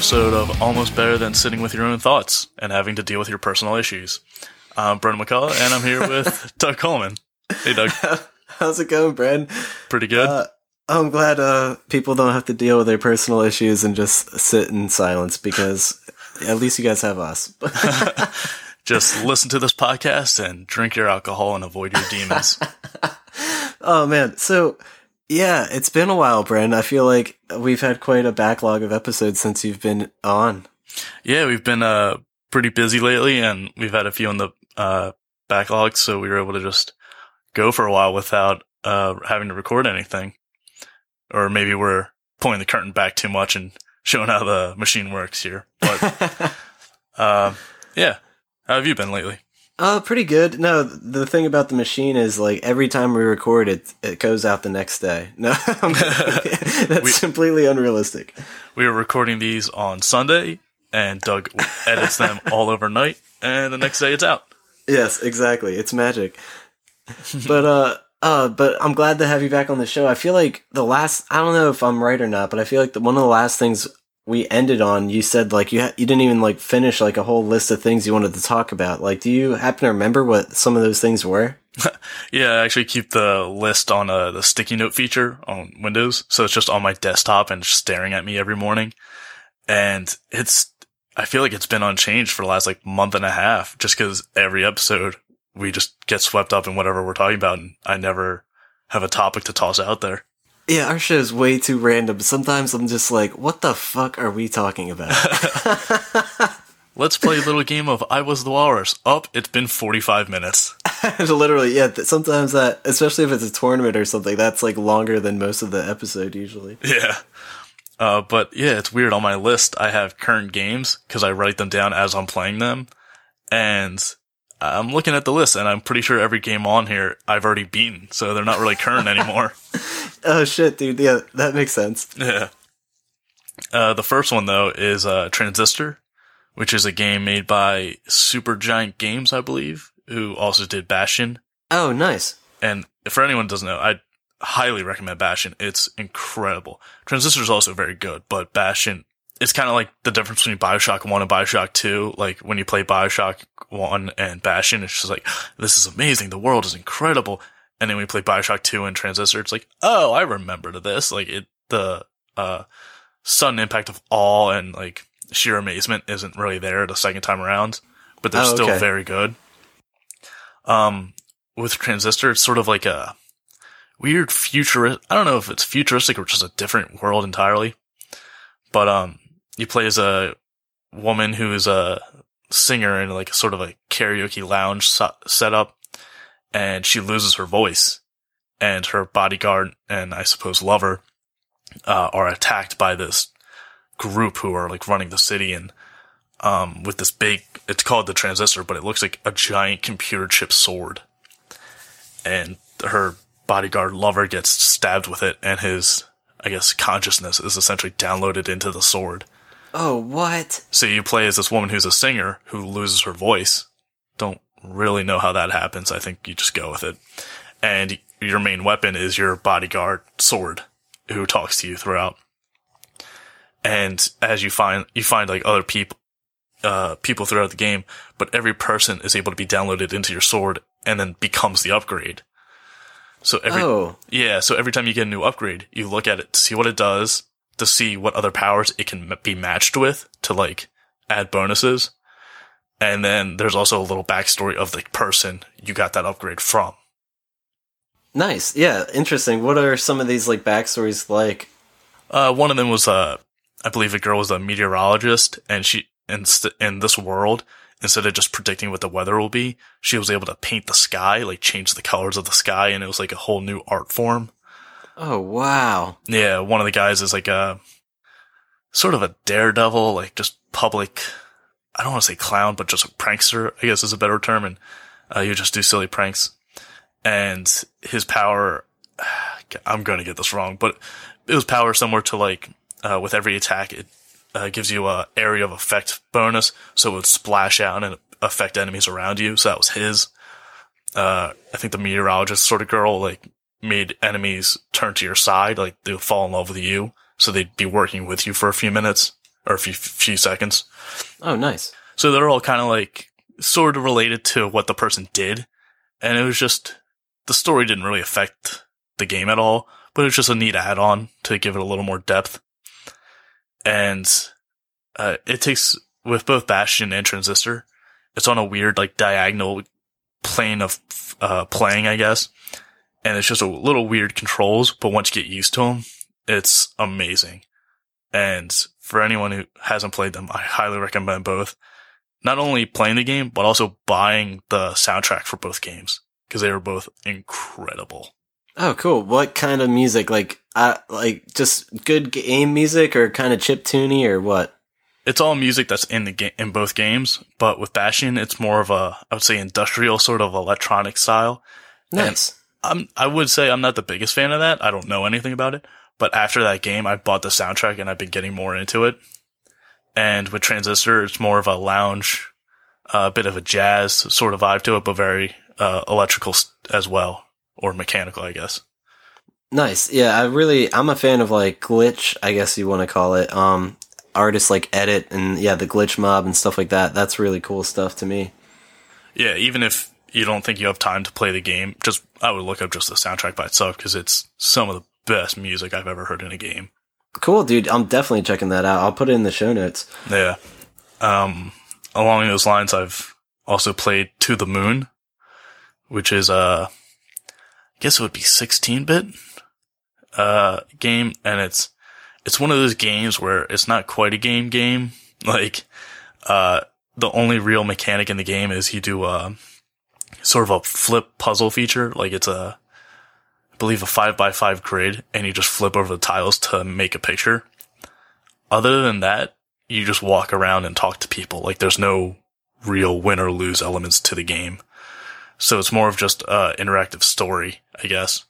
welcome to another episode of Almost Better Than Sitting with Your Own Thoughts and Having to Deal with Your Personal Issues. I'm Brendan McCullough, and I'm here with Doug Coleman. Hey, Doug. How's it going, Bren? Pretty good. Uh, I'm glad uh, people don't have to deal with their personal issues and just sit in silence because at least you guys have us. just listen to this podcast and drink your alcohol and avoid your demons. oh, man. So, yeah, it's been a while, Bren. I feel like we've had quite a backlog of episodes since you've been on. Yeah, we've been uh, pretty busy lately, and we've had a few in the uh, backlog, so we were able to just go for a while without uh, having to record anything. Or maybe we're pulling the curtain back too much and showing how the machine works here. But uh, yeah, how have you been lately? Uh, pretty good. No, the thing about the machine is like every time we record it, it goes out the next day. No, that's we, completely unrealistic. We are recording these on Sunday, and Doug edits them all overnight, and the next day it's out. Yes, exactly. It's magic. but uh, uh, but I'm glad to have you back on the show. I feel like the last, I don't know if I'm right or not, but I feel like the, one of the last things we ended on, you said like you ha- you didn't even like finish like a whole list of things you wanted to talk about. Like, do you happen to remember what some of those things were? yeah, I actually keep the list on uh, the sticky note feature on Windows, so it's just on my desktop and staring at me every morning. And it's, I feel like it's been unchanged for the last like month and a half, just because every episode we just get swept up in whatever we're talking about, and I never have a topic to toss out there. Yeah, our show is way too random. Sometimes I'm just like, what the fuck are we talking about? Let's play a little game of I Was the Walrus. Up, it's been 45 minutes. Literally, yeah. Sometimes that, especially if it's a tournament or something, that's like longer than most of the episode usually. Yeah. Uh, but yeah, it's weird. On my list, I have current games because I write them down as I'm playing them. And I'm looking at the list and I'm pretty sure every game on here I've already beaten. So they're not really current anymore. Oh shit, dude. Yeah, that makes sense. Yeah. Uh, the first one though is uh, Transistor, which is a game made by Supergiant Games, I believe, who also did Bastion. Oh, nice. And for anyone who doesn't know, I highly recommend Bastion. It's incredible. Transistor is also very good, but Bastion, it's kind of like the difference between Bioshock 1 and Bioshock 2. Like when you play Bioshock 1 and Bastion, it's just like, this is amazing. The world is incredible and then we play Bioshock 2 and Transistor. It's like, oh, I remember this. Like it, the, uh, sudden impact of awe and like sheer amazement isn't really there the second time around, but they're oh, still very good. Um, with Transistor, it's sort of like a weird futurist. I don't know if it's futuristic or just a different world entirely, but, um, you play as a woman who is a singer in like sort of a karaoke lounge setup and she loses her voice and her bodyguard and I suppose lover, uh, are attacked by this group who are like running the city and, um, with this big, it's called the transistor, but it looks like a giant computer chip sword. And her bodyguard lover gets stabbed with it and his, I guess, consciousness is essentially downloaded into the sword. Oh, what? So you play as this woman who's a singer who loses her voice. Don't really know how that happens. I think you just go with it. And your main weapon is your bodyguard sword who talks to you throughout. And as you find, you find like other people, uh, people throughout the game, but every person is able to be downloaded into your sword and then becomes the upgrade. So every, oh. yeah, so every time you get a new upgrade, you look at it to see what it does, to see what other powers it can be matched with to like add bonuses. And then there's also a little backstory of the person you got that upgrade from. Nice. Yeah, interesting. What are some of these like backstories like? Uh, one of them was uh, I believe a girl was a meteorologist, and she in st- in this world, instead of just predicting what the weather will be, she was able to paint the sky, like change the colors of the sky, and it was like a whole new art form. Oh wow! Yeah, one of the guys is like a sort of a daredevil, like just public I don't want to say clown, but just a prankster, I guess is a better term. And, uh, you just do silly pranks. And his power, I'm going to get this wrong, but it was power similar to like, uh, with every attack, it, uh, gives you a area of effect bonus. So it would splash out and affect enemies around you. So that was his. Uh, I think the meteorologist sort of girl, like, made enemies turn to your side, like they would fall in love with you. So they'd be working with you for a few minutes or a few, few seconds. Oh, nice. So they're all kind of like sort of related to what the person did. And it was just, the story didn't really affect the game at all, but it was just a neat add on to give it a little more depth. And, uh, it takes, with both Bastion and Transistor, it's on a weird, like, diagonal plane of, uh, playing, I guess. And it's just a little weird controls, but once you get used to them, it's amazing. And for anyone who hasn't played them, I highly recommend both. Not only playing the game, but also buying the soundtrack for both games because they were both incredible. Oh, cool. What kind of music? Like, uh, like just good game music or kind of chip tuney or what? It's all music that's in the game, in both games, but with Bastion, it's more of a, I would say industrial sort of electronic style. Nice. I'm, I would say I'm not the biggest fan of that. I don't know anything about it, but after that game, I bought the soundtrack and I've been getting more into it. And with Transistor, it's more of a lounge, a uh, bit of a jazz sort of vibe to it, but very uh, electrical as well, or mechanical, I guess. Nice. Yeah, I really, I'm a fan of like glitch, I guess you want to call it. Um, artists like Edit and yeah, the glitch mob and stuff like that. That's really cool stuff to me. Yeah, even if you don't think you have time to play the game, just I would look up just the soundtrack by itself because it's some of the best music I've ever heard in a game. Cool, dude. I'm definitely checking that out. I'll put it in the show notes. Yeah. Um, along those lines, I've also played To the Moon, which is uh, I guess it would be 16 bit uh game, and it's it's one of those games where it's not quite a game game. Like, uh, the only real mechanic in the game is you do a sort of a flip puzzle feature. Like it's a, I believe a five by five grid and you just flip over the tiles to make a picture. Other than that, you just walk around and talk to people. Like there's no real win or lose elements to the game. So it's more of just a interactive story, I guess.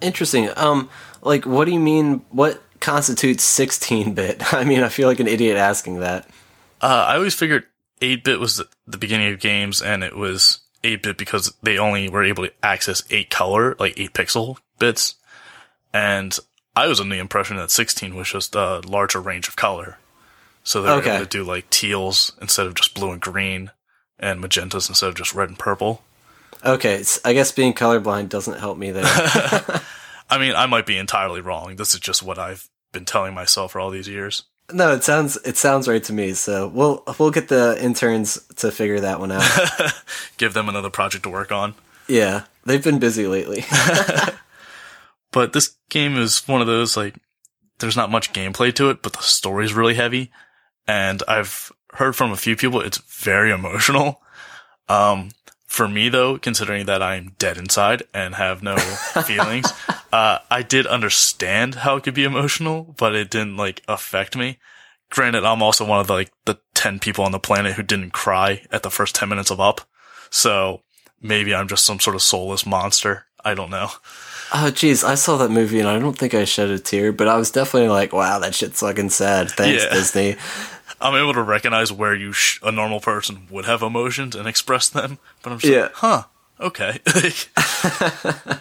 Interesting. Um, like, what do you mean? What constitutes 16 bit? I mean, I feel like an idiot asking that. Uh, I always figured 8 bit was the beginning of games and it was 8 bit because they only were able to access 8 color, like 8 pixel bits. And I was under the impression that 16 was just a larger range of color. So they were Okay. able to do like teals instead of just blue and green and magentas instead of just red and purple. Okay, I guess being colorblind doesn't help me there. I mean, I might be entirely wrong. This is just what I've been telling myself for all these years. No, it sounds it sounds right to me. So we'll we'll get the interns to figure that one out. Give them another project to work on. yeah, they've been busy lately. But this game is one of those like there's not much gameplay to it, but the story's really heavy. And I've heard from a few people it's very emotional. Um for me though, considering that I'm dead inside and have no feelings, uh I did understand how it could be emotional, but it didn't like affect me. Granted, I'm also one of the, like the 10 people on the planet who didn't cry at the first 10 minutes of up. So maybe I'm just some sort of soulless monster. I don't know. oh, jeez, I saw that movie and I don't think I shed a tear, but I was definitely like, "Wow, that shit's fucking sad." Thanks, Yeah. Disney. I'm able to recognize where you sh- a normal person would have emotions and express them, but I'm just Yeah. like, huh, okay.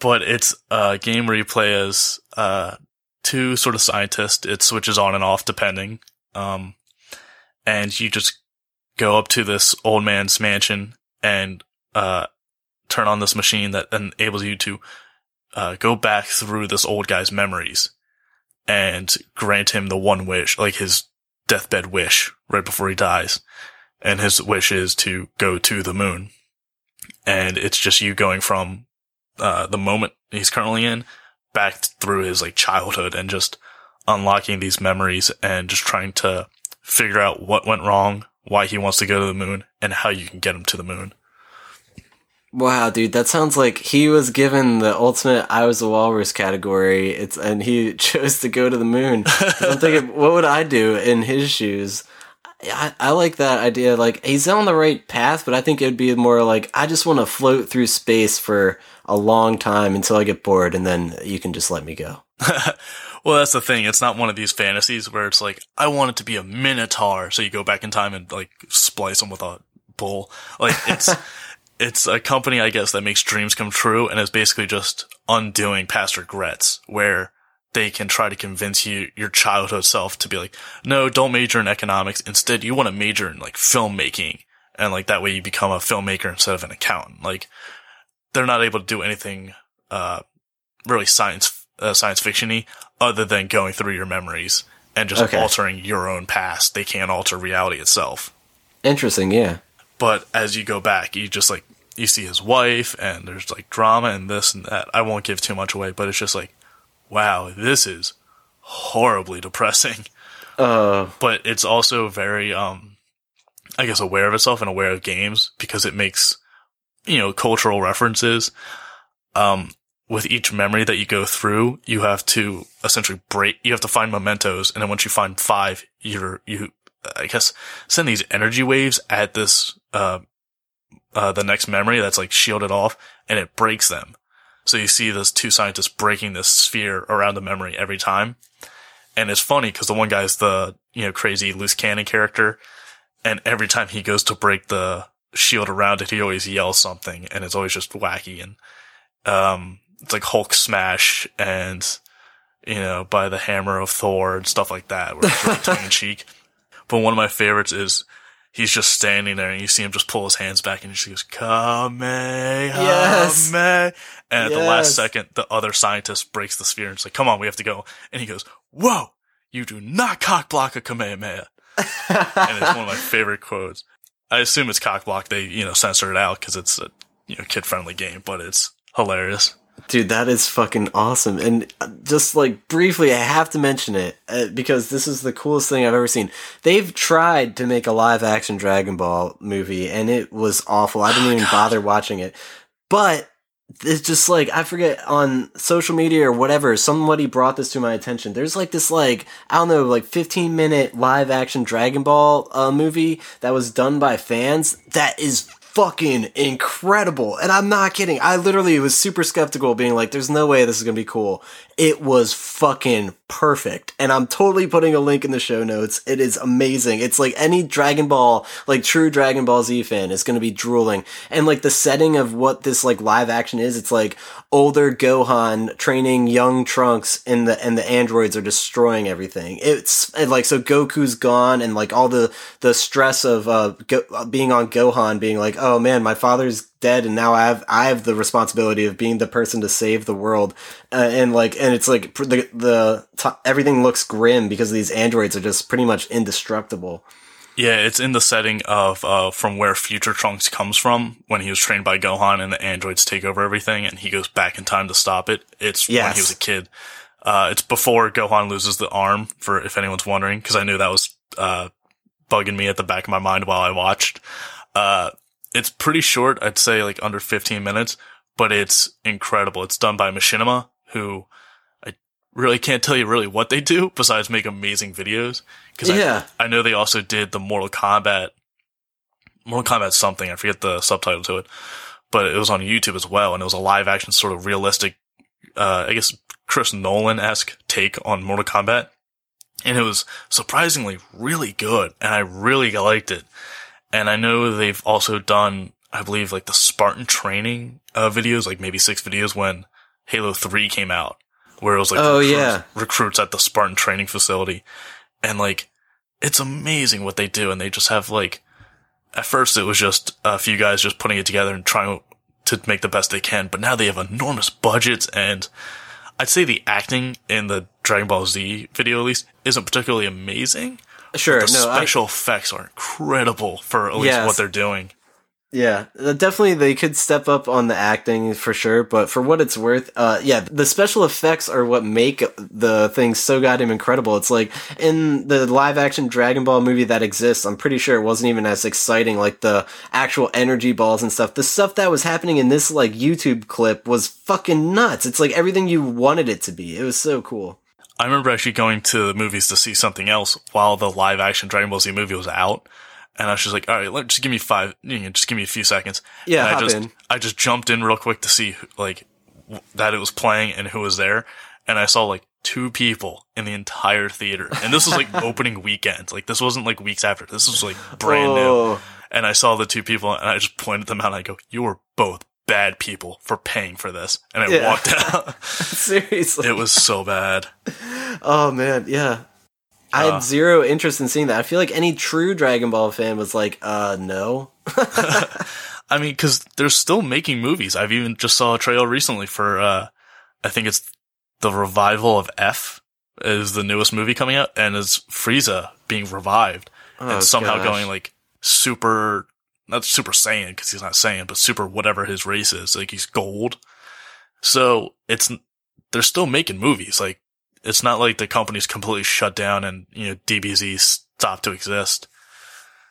but it's a game where you play as uh, two sort of scientists. It switches on and off depending, um, and you just go up to this old man's mansion and uh, turn on this machine that enables you to uh, go back through this old guy's memories and grant him the one wish, like his deathbed wish right before he dies. And his wish is to go to the moon. And it's just you going from, uh, the moment he's currently in back through his like childhood and just unlocking these memories and just trying to figure out what went wrong, why he wants to go to the moon and how you can get him to the moon. Wow, dude, that sounds like he was given the ultimate "I was a walrus" category. It's and he chose to go to the moon. I'm thinking, what would I do in his shoes? I, I like that idea. Like he's on the right path, but I think it'd be more like I just want to float through space for a long time until I get bored, and then you can just let me go. Well, that's the thing. It's not one of these fantasies where it's like, I want it to be a minotaur. So you go back in time and like splice him with a bull. Like it's, it's a company, I guess, that makes dreams come true and is basically just undoing past regrets where they can try to convince you, your childhood self to be like, no, don't major in economics. Instead, you want to major in like filmmaking. And like that way you become a filmmaker instead of an accountant. Like they're not able to do anything, uh, really science, uh, science fictiony other than going through your memories and just Okay. altering your own past. They can't alter reality itself. Interesting, yeah. But as you go back, you just like, you see his wife and there's like drama and this and that. I won't give too much away, but it's just like, wow, this is horribly depressing. Uh, But it's also very, um, I guess aware of itself and aware of games because it makes, you know, cultural references. Um, with each memory that you go through, you have to essentially break, you have to find mementos. And then once you find five, you're, you, I guess, send these energy waves at this, uh, uh, the next memory that's like shielded off and it breaks them. So you see those two scientists breaking this sphere around the memory every time. And it's funny because the one guy's the, you know, crazy loose cannon character. And every time he goes to break the shield around it, he always yells something and it's always just wacky. And, um, it's like Hulk smash and, you know, by the hammer of Thor and stuff like that, where it's really tongue in cheek. But one of my favorites is he's just standing there and you see him just pull his hands back and he just goes, Kamehameha. Yes. And at the last second, the other scientist breaks the sphere and it's like, come on, we have to go. And he goes, whoa, you do not cock block a Kamehameha. and it's one of my favorite quotes. I assume it's cock block. They, you know, censor it out because it's a, you know, kid friendly game, but it's hilarious. Dude, that is fucking awesome. And uh, just like briefly, I have to mention it uh, because this is the coolest thing I've ever seen. They've tried to make a live action Dragon Ball movie and it was awful. I didn't even bother watching it. But it's just like, I forget on social media or whatever, somebody brought this to my attention. There's like this, like, I don't know, like 15 minute live action Dragon Ball uh, movie that was done by fans that is fucking incredible. And I'm not kidding. I literally was super skeptical, being like, there's no way this is gonna be cool. It was fucking perfect. And I'm totally putting a link in the show notes. It is amazing. It's like any Dragon Ball, like true Dragon Ball Z fan is gonna be drooling. And like the setting of what this like live action is, it's like older Gohan training young Trunks and the, and the androids are destroying everything. It's and like, so Goku's gone and like all the, the stress of, uh, Go- being on Gohan being like, oh man, my father's dead and now I have I have the responsibility of being the person to save the world uh, and like and it's like the the everything looks grim because these androids are just pretty much indestructible. Yeah, it's in the setting of uh, from where Future Trunks comes from when he was trained by Gohan and the androids take over everything and he goes back in time to stop it. It's when he was a kid. Uh, it's before Gohan loses the arm, for if anyone's wondering, because I knew that was uh, bugging me at the back of my mind while I watched. Uh, it's pretty short, I'd say like under 15 minutes, but it's incredible. It's done by Machinima, who I really can't tell you really what they do besides make amazing videos. Because Yeah. I, I know they also did the Mortal Kombat, Mortal Kombat something. I forget the subtitle to it, but it was on YouTube as well, and it was a live action sort of realistic, uh, I guess Chris Nolan esque take on Mortal Kombat, and it was surprisingly really good, and I really liked it. And I know they've also done, I believe, like the Spartan training uh, videos, like maybe six videos when Halo Three came out, where it was like Oh, recruits, yeah. recruits at the Spartan training facility, and like it's amazing what they do, and they just have like at first it was just a few guys just putting it together and trying to make the best they can, but now they have enormous budgets and I'd say the acting in the Dragon Ball Z video at least isn't particularly amazing. Sure, The no, I, special effects are incredible for at least Yes. what they're doing. Yeah, uh, definitely they could step up on the acting for sure, but for what it's worth, uh, yeah, the special effects are what make the thing so goddamn incredible. It's like in the live action Dragon Ball movie that exists, I'm pretty sure it wasn't even as exciting, like the actual energy balls and stuff. The stuff that was happening in this like YouTube clip was fucking nuts. It's like everything you wanted it to be. It was so cool. I remember actually going to the movies to see something else while the live action Dragon Ball Z movie was out. And I was just like, all right, let, just give me five, you know, just give me a few seconds. Yeah, and I just, in. I just jumped in real quick to see like w- that it was playing and who was there. And I saw like two people in the entire theater. And this was like opening weekend. Like this wasn't like weeks after. This was like brand new. Oh. And I saw the two people and I just pointed them out and I go, you are both bad people for paying for this. And I Yeah. walked out. Seriously. it was so bad. Oh man, yeah. I Uh. had zero interest in seeing that. I feel like any true Dragon Ball fan was like, uh, no. I mean, cause they're still making movies. I've even just saw a trailer recently for, uh, I think it's the revival of F is the newest movie coming out and is Frieza being revived Oh, and somehow gosh. going like super, not super Saiyan cause he's not Saiyan, but super whatever his race is. Like he's gold. So it's, they're still making movies. Like it's not like the company's completely shut down and, you know, DBZ stopped to exist.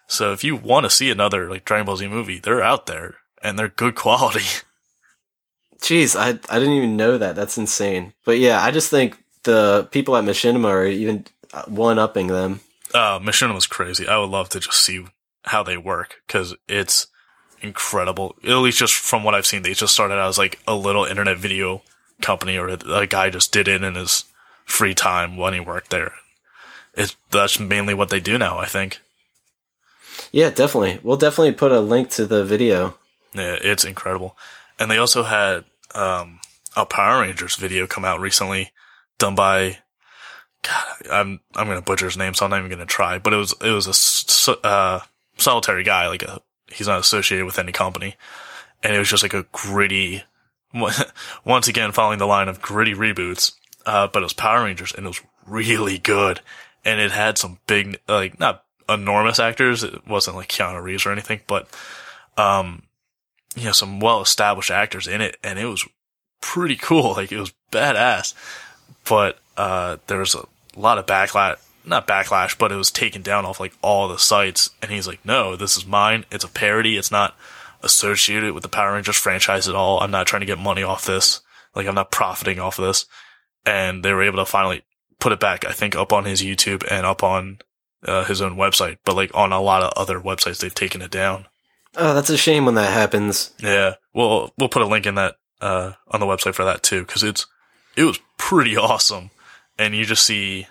So if you want to see another like Dragon Ball Z movie, they're out there and they're good quality. Jeez, I I didn't even know that. That's insane. But yeah, I just think the people at Machinima are even one upping them. Uh, Machinima was crazy. I would love to just see how they work because it's incredible. At least just from what I've seen, they just started out as like a little internet video company or a guy just did it in his free time when he worked there. It's, that's mainly what they do now, I think. Yeah, definitely. We'll definitely put a link to the video. Yeah, it's incredible. And they also had um, a Power Rangers video come out recently, done by. God, I'm I'm gonna butcher his name, so I'm not even gonna try. But it was it was a uh, solitary guy, like a he's not associated with any company, and it was just like a gritty. Once again, following the line of gritty reboots, uh, but it was Power Rangers, and it was really good, and it had some big, like not enormous actors. It wasn't like Keanu Reeves or anything, but um, you know, some well established actors in it, and it was pretty cool. Like it was badass. But uh there was a lot of backlash not backlash, but it was taken down off like all the sites and he's like, No, this is mine. It's a parody, it's not associated with the Power Rangers franchise at all. I'm not trying to get money off this. Like I'm not profiting off of this. And they were able to finally put it back, I think, up on his YouTube and up on uh, his own website. But like on a lot of other websites they've taken it down. Oh, that's a shame when that happens. Yeah, we'll we'll put a link in that uh, on the website for that too, because it's it was pretty awesome, and you just see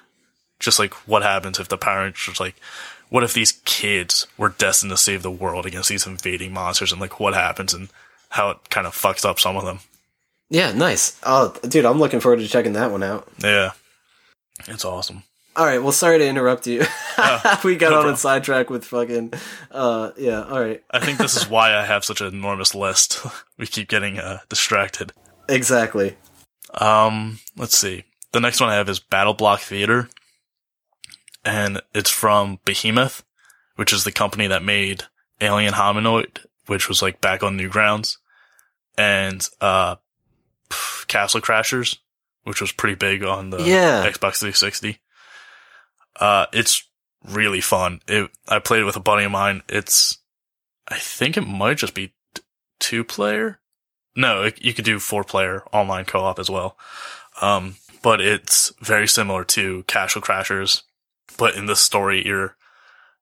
just like what happens if the Power just like, what if these kids were destined to save the world against these invading monsters, and like what happens and how it kind of fucks up some of them. Yeah, nice. Oh, dude, I'm looking forward to checking that one out. Yeah, it's awesome. All right, well, sorry to interrupt you. we got no on problem. a sidetrack with fucking. Uh, yeah. All right. I think this is why I have such an enormous list. we keep getting uh, distracted. Exactly. Um, let's see. The next one I have is Battle Block Theater. And it's from Behemoth, which is the company that made Alien Hominid, which was like back on Newgrounds. And, uh, Castle Crashers, which was pretty big on the Yeah. Xbox 360. Uh, it's really fun. It, I played it with a buddy of mine. It's, I think it might just be t- two player. No, it, you could do four player online co-op as well. Um, but it's very similar to Castle Crashers. But in this story, you're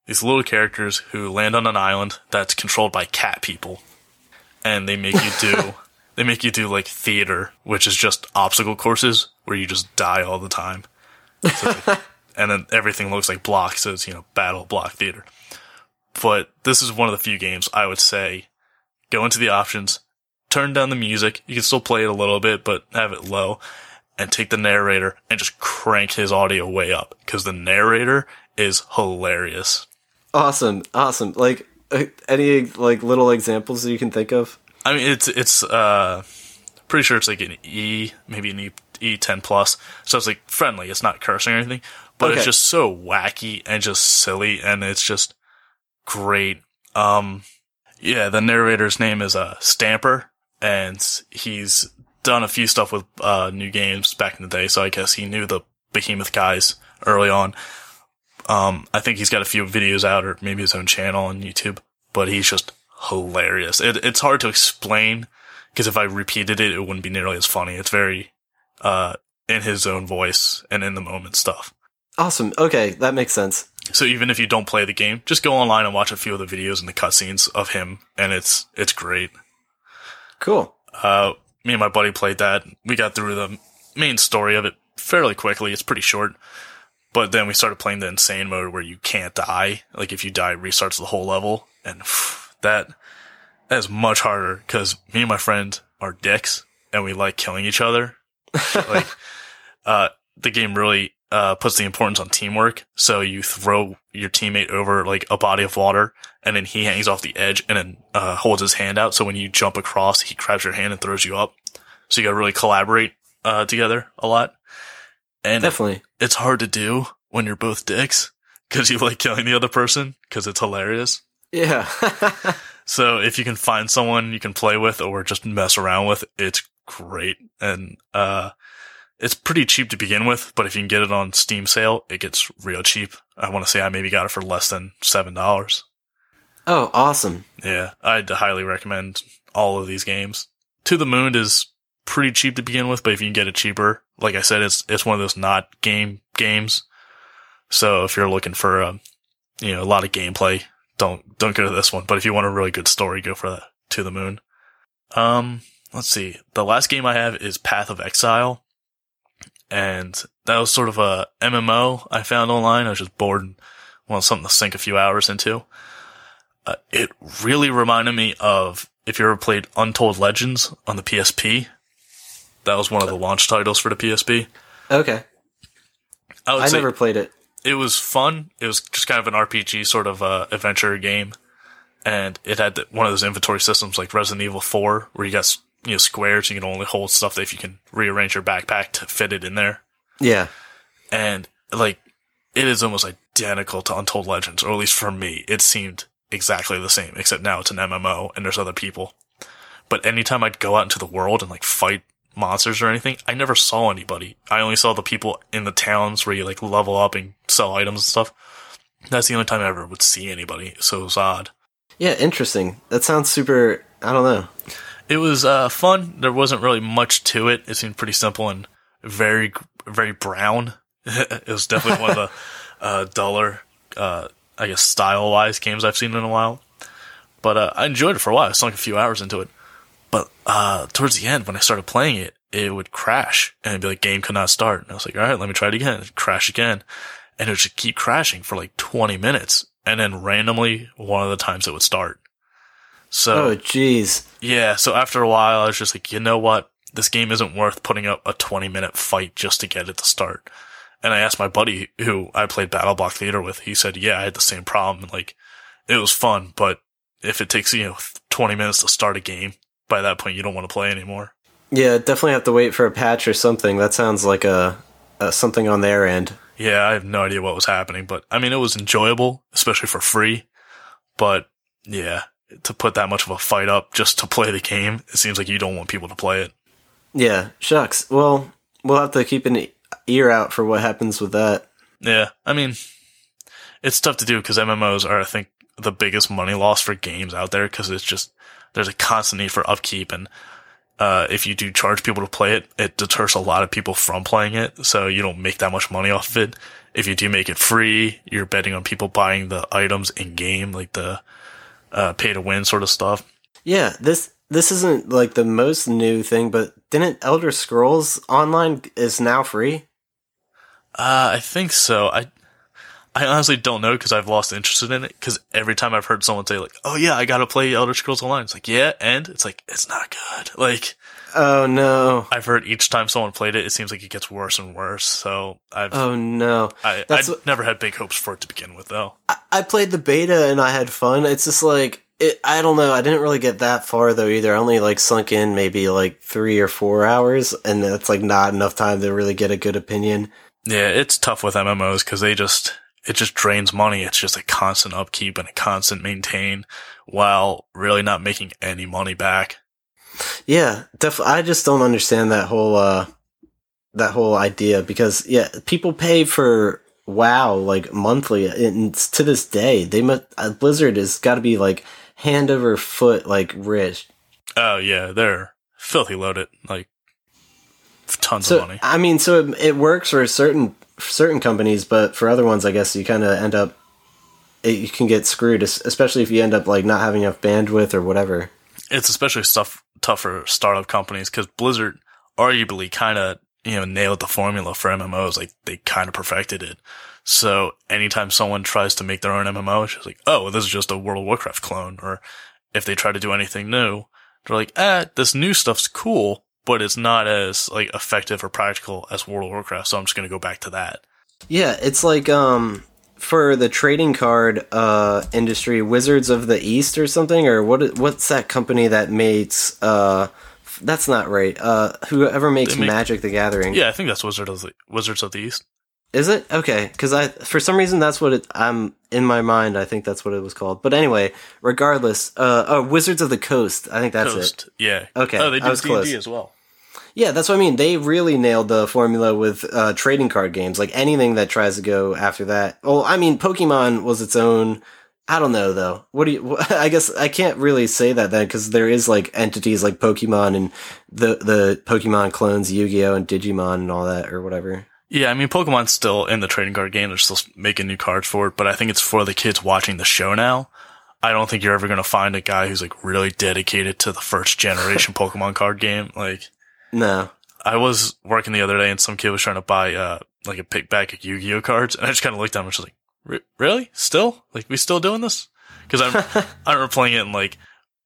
these little characters who land on an island that's controlled by cat people. And they make you do, they make you do like theater, which is just obstacle courses where you just die all the time. So and then everything looks like blocks, so it's, you know, battle block theater. But this is one of the few games I would say go into the options, turn down the music. You can still play it a little bit, but have it low and take the narrator and just crank his audio way up because the narrator is hilarious. Awesome. Awesome. Like uh, any like little examples that you can think of. I mean, it's, it's, uh, pretty sure it's like an E, maybe an E, E10 plus. So it's like friendly. It's not cursing or anything, but it's just so wacky and just silly and it's just great. Um, yeah, the narrator's name is, uh, Stamper and he's done a few stuff with, uh, new games back in the day. So I guess he knew the Behemoth guys early on. Um, I think he's got a few videos out or maybe his own channel on YouTube, but he's just hilarious. It, it's hard to explain because if I repeated it, it wouldn't be nearly as funny. It's very, uh, in his own voice and in the moment stuff. Awesome. Okay, that makes sense. So even if you don't play the game, just go online and watch a few of the videos and the cutscenes of him, and it's it's great. Cool. Uh, me and my buddy played that. We got through the main story of it fairly quickly. It's pretty short, but then we started playing the insane mode where you can't die. Like if you die, it restarts the whole level, and that That's much harder because me and my friend are dicks and we like killing each other. like, uh, the game really, uh, puts the importance on teamwork. So you throw your teammate over like a body of water and then he hangs off the edge and then, uh, holds his hand out. So when you jump across, he grabs your hand and throws you up. So you gotta really collaborate, uh, together a lot. And Definitely. it's hard to do when you're both dicks because you like killing the other person because it's hilarious. Yeah. So if you can find someone you can play with or just mess around with, it's great. And, uh, it's pretty cheap to begin with, but if you can get it on Steam sale, it gets real cheap. I want to say I maybe got it for less than $7. oh, awesome. Yeah, I'd highly recommend all of these games. To the Moon is pretty cheap to begin with, but if you can get it cheaper, like I said, it's it's one of those not game games. So if you're looking for um, you know, a lot of gameplay, don't don't go to this one. But if you want a really good story, go for that. To the Moon. Um, let's see. The last game I have is Path of Exile, and that was sort of a MMO I found online. I was just bored and wanted something to sink a few hours into. Uh, it really reminded me of if you ever played Untold Legends on the PSP. That was one of the launch titles for the PSP. Okay. I I never played it. it was fun. It was just kind of an RPG sort of uh, adventure game, and it had the, one of those inventory systems like Resident Evil Four, where you got you know squares. You can only hold stuff if you can rearrange your backpack to fit it in there, Yeah. and like it is almost identical to Untold Legends, or at least for me, it seemed exactly the same. Except now it's an MMO and there's other people. But anytime I'd go out into the world and like fight monsters or anything, I never saw anybody. I only saw the people in the towns where you like level up and sell items and stuff. That's the only time I ever would see anybody. So it was odd. Yeah, interesting. That sounds super. I don't know. It was uh, fun. There wasn't really much to it. It seemed pretty simple and very, very brown. it was definitely one of the uh, duller, uh, I guess, style wise games I've seen in a while. But uh, I enjoyed it for a while. I sunk a few hours into it. But uh, towards the end, when I started playing it, it would crash and it'd be like, game could not start. And I was like, all right, let me try it again. It'd crash again. And it would just keep crashing for like 20 minutes. And then randomly, one of the times it would start. So Oh, jeez. yeah, so after a while, I was just like, you know what? This game isn't worth putting up a 20 minute fight just to get it to start. And I asked my buddy who I played Battle Block Theater with. He said, yeah, I had the same problem. Like, it was fun, but if it takes, you know, 20 minutes to start a game, by that point, you don't want to play anymore. Yeah, definitely have to wait for a patch or something. That sounds like a, a something on their end. Yeah, I have no idea what was happening, but I mean, it was enjoyable, especially for free. But yeah, to put that much of a fight up just to play the game, it seems like you don't want people to play it. Yeah, shucks. Well, we'll have to keep an ear out for what happens with that. Yeah, I mean, it's tough to do because MMOs are, I think, the biggest money loss for games out there because it's just there's a constant need for upkeep, and uh, if you do charge people to play it, it deters a lot of people from playing it, so you don't make that much money off of it. If you do make it free, you're betting on people buying the items in game, like the uh, pay to win sort of stuff. Yeah, this this isn't like the most new thing, but didn't Elder Scrolls Online is now free? Uh, I think so. I I honestly don't know because I've lost interest in it. Because every time I've heard someone say like, "Oh yeah, I gotta play Elder Scrolls Online," it's like, "Yeah," and it's like it's not good. Like Oh no! I've heard each time someone played it, it seems like it gets worse and worse. So I've Oh no! I that's I what- never had big hopes for it to begin with, though. I, I played the beta and I had fun. It's just like it, I don't know. I didn't really get that far though either. I only like sunk in maybe like three or four hours, and that's like not enough time to really get a good opinion. Yeah, it's tough with MMOs because they just it just drains money. It's just a constant upkeep and a constant maintain, while really not making any money back. Yeah, definitely. I just don't understand that whole uh that whole idea because yeah, people pay for WoW like monthly, and to this day, they must uh, Blizzard has got to be like hand over foot like rich. Oh yeah, they're filthy loaded, like tons So of money. I mean, so it, it works for certain for certain companies, but for other ones, I guess you kind of end up it, you can get screwed, especially if you end up like not having enough bandwidth or whatever. it's especially stuff tough for startup companies because Blizzard arguably kind of you know nailed the formula for MMOs. Like they kind of perfected it. So anytime someone tries to make their own MMO, it's just like, oh, this is just a World of Warcraft clone, or if they try to do anything new, they're like, eh, this new stuff's cool, but it's not as like effective or practical as World of Warcraft, so I'm just gonna go back to that. Yeah, it's like um for the trading card uh industry, Wizards of the East or something, or what? What's that company that makes uh? That's not right. Uh, whoever makes make- Magic the Gathering. Yeah, I think that's Wizard of the Wizards of the East. Is it okay? Because I, for some reason, that's what it. I'm in my mind. I think that's what it was called. But anyway, regardless, uh, oh, Wizards of the Coast. I think that's it. Yeah. Okay, Oh, they I do was D&D close. as well. Yeah, that's what I mean. They really nailed the formula with uh, trading card games. Like anything that tries to go after that. Well, I mean, Pokemon was its own. I don't know though. What do you? I guess I can't really say that then because there is like entities like Pokemon and the the Pokemon clones, Yu Gi Oh and Digimon and all that or whatever. Yeah, I mean, Pokemon's still in the trading card game. They're still making new cards for it, but I think it's for the kids watching the show now. I don't think you're ever going to find a guy who's like really dedicated to the first generation Pokemon card game. Like, No. I was working the other day and some kid was trying to buy, uh, like a pick back of Yu-Gi-Oh cards. And I just kind of looked at him and was like, really? Still? Like, we still doing this? Cause I'm, I remember playing it in like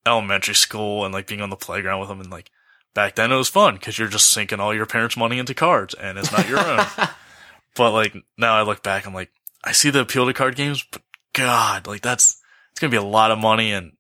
elementary school and like being on the playground with them. And like back then it was fun because you're just sinking all your parents' money into cards and it's not your own. But like now I look back, I'm like, I see the appeal to card games, but God, like that's, it's going to be a lot of money. And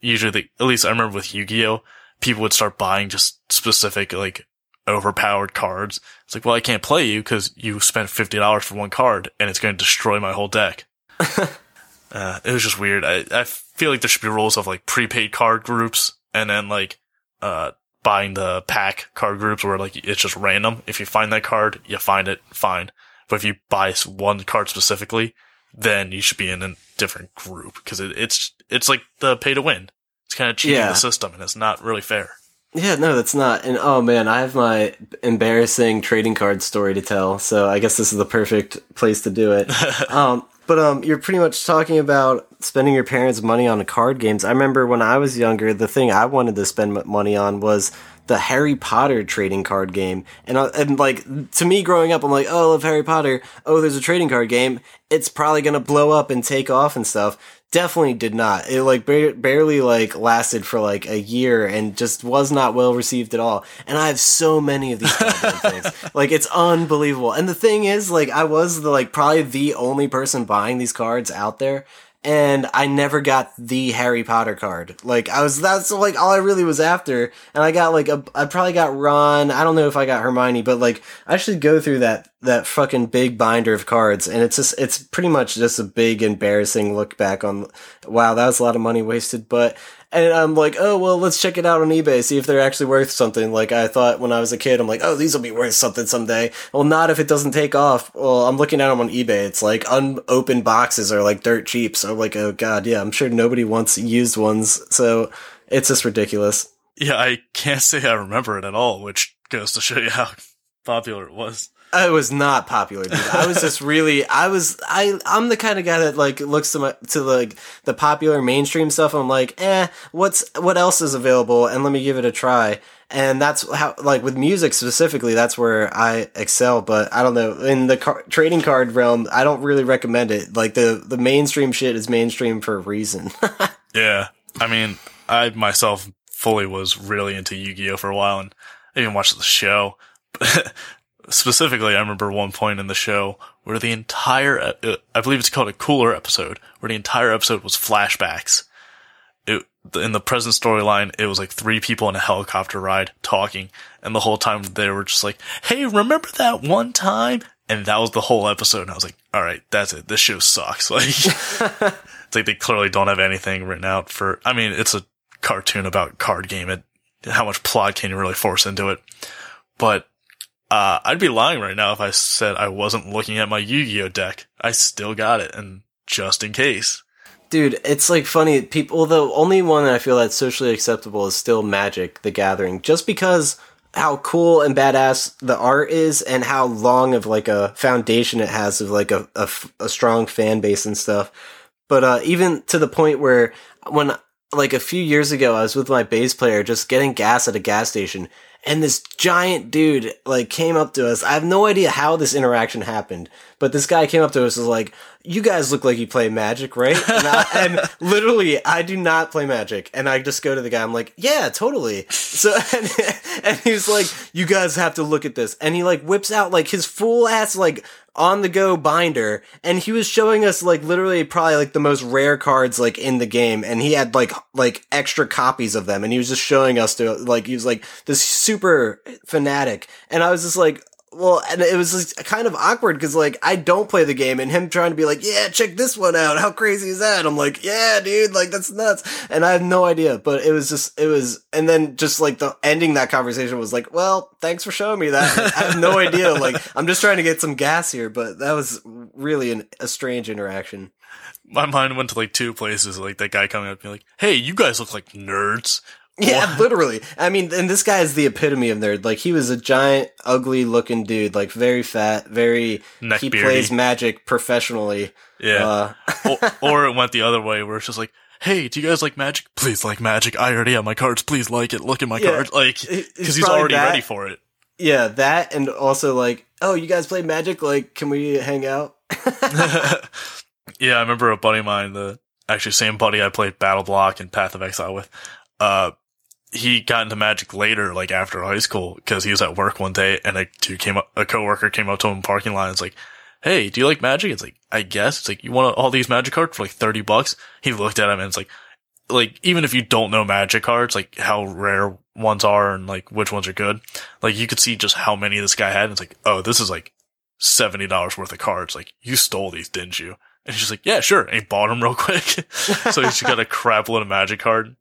usually they, at least I remember with Yu-Gi-Oh, people would start buying just specific, like overpowered cards. It's like, well, I can't play you because you spent $50 for one card and it's going to destroy my whole deck. uh, it was just weird. I, I feel like there should be rules of like prepaid card groups and then like, uh, buying the pack card groups where like it's just random. If you find that card, you find it, fine. But if you buy one card specifically, then you should be in a different group because it, it's it's like the pay to win. It's kind of cheating Yeah. the system, and it's not really fair. Yeah, no, that's not. And oh man, I have my embarrassing trading card story to tell. So I guess this is the perfect place to do it. um, but um, you're pretty much talking about spending your parents' money on card games. I remember when I was younger, the thing I wanted to spend money on was the Harry Potter trading card game. And I, and like to me growing up, I'm like, oh, I love Harry Potter. Oh, there's a trading card game. It's probably gonna blow up and take off and stuff. Definitely did not. It like ba- barely like lasted for like a year and just was not well received at all. And I have so many of these things. Like it's unbelievable. And the thing is, like I was the like probably the only person buying these cards out there. And I never got the Harry Potter card. Like I was, that's like all I really was after. And I got like a, I probably got Ron. I don't know if I got Hermione, but like I should go through that that fucking big binder of cards, and it's just it's pretty much just a big embarrassing look back on. Wow, that was a lot of money wasted. But and I'm like, oh well, let's check it out on eBay, see if they're actually worth something. Like I thought when I was a kid, I'm like, oh, these will be worth something someday. Well, not if it doesn't take off. Well, I'm looking at them on eBay. It's like unopened boxes are like dirt cheap. So I'm like, oh god, yeah, I'm sure nobody wants used ones. So it's just ridiculous. Yeah, I can't say I remember it at all, which goes to show you how popular it was. I was not popular, dude. I was just really, I was, I, I'm the kind of guy that like looks to my, to like the popular mainstream stuff. I'm like, eh, what's, what else is available? And let me give it a try. And that's how, like with music specifically, that's where I excel. But I don't know, in the car- trading card realm, I don't really recommend it. Like the, the mainstream shit is mainstream for a reason. Yeah, I mean, I myself fully was really into Yu-Gi-Oh for a while, and I even watched the show. Specifically, I remember one point in the show where the entire, uh, I believe it's called a cooler episode, where the entire episode was flashbacks. It, in the present storyline, it was like three people in a helicopter ride talking, and the whole time they were just like, "Hey, remember that one time?" And that was the whole episode. And I was like, "All right, that's it. This show sucks." Like, it's like they clearly don't have anything written out for. I mean, it's a cartoon about card game. It, how much plot can you really force into it? But uh, I'd be lying right now if I said I wasn't looking at my Yu-Gi-Oh deck. I still got it, and just in case. Dude, it's like funny. People, the only one that I feel that's socially acceptable is still Magic: The Gathering, just because how cool and badass the art is, and how long of like a foundation it has of like a a strong fan base and stuff. But uh, even to the point where when like a few years ago, I was with my bass player just getting gas at a gas station, and this giant dude like came up to us. I have no idea how this interaction happened, but this guy came up to us and was like, "You guys look like you play Magic, right?" And, I, and literally, I do not play Magic, and I just go to the guy. I'm like, "Yeah, totally." So and, and he's like, "You guys have to look at this," and he like whips out like his full ass like on the go binder and he was showing us like literally probably like the most rare cards like in the game and he had like like extra copies of them and he was just showing us to like he was like this super fanatic and I was just like well, and it was just kind of awkward because like I don't play the game, and him trying to be like, "Yeah, check this one out. How crazy is that?" I'm like, "Yeah, dude, like that's nuts," and I have no idea. But it was just, it was, and then just like the ending that conversation was like, "Well, thanks for showing me that. I have no idea. Like I'm just trying to get some gas here." But that was really an, a strange interaction. My mind went to like two places, like that guy coming up and be like, "Hey, you guys look like nerds." Yeah, literally. I mean, and this guy is the epitome of nerd. Like he was a giant, ugly looking dude, like very fat, very Neck he beardy. plays magic professionally. Yeah. Uh, or, or it went the other way where it's just like, hey, do you guys like magic? Please like magic. I already have my cards. Please like it. Look at my Yeah. cards. Like, because he's already that. ready for it. yeah, that and also like, oh, you guys play magic? Like, can we hang out? yeah, I remember a buddy of mine, the actually same buddy I played Battle Block and Path of Exile with. Uh, he got into Magic later, like after high school, because he was at work one day and a dude came up, a coworker came up to him in the parking lot and was like, "Hey, do you like Magic?" It's like, "I guess." It's like, "You want all these Magic cards for like thirty bucks?" He looked at him and it's like, like even if you don't know Magic cards, like how rare ones are and like which ones are good, like you could see just how many this guy had. And it's like, oh, this is like seventy dollars worth of cards. Like you stole these, didn't you? And he's like, yeah, sure. And he bought them real quick. so he's got a crap load of magic card.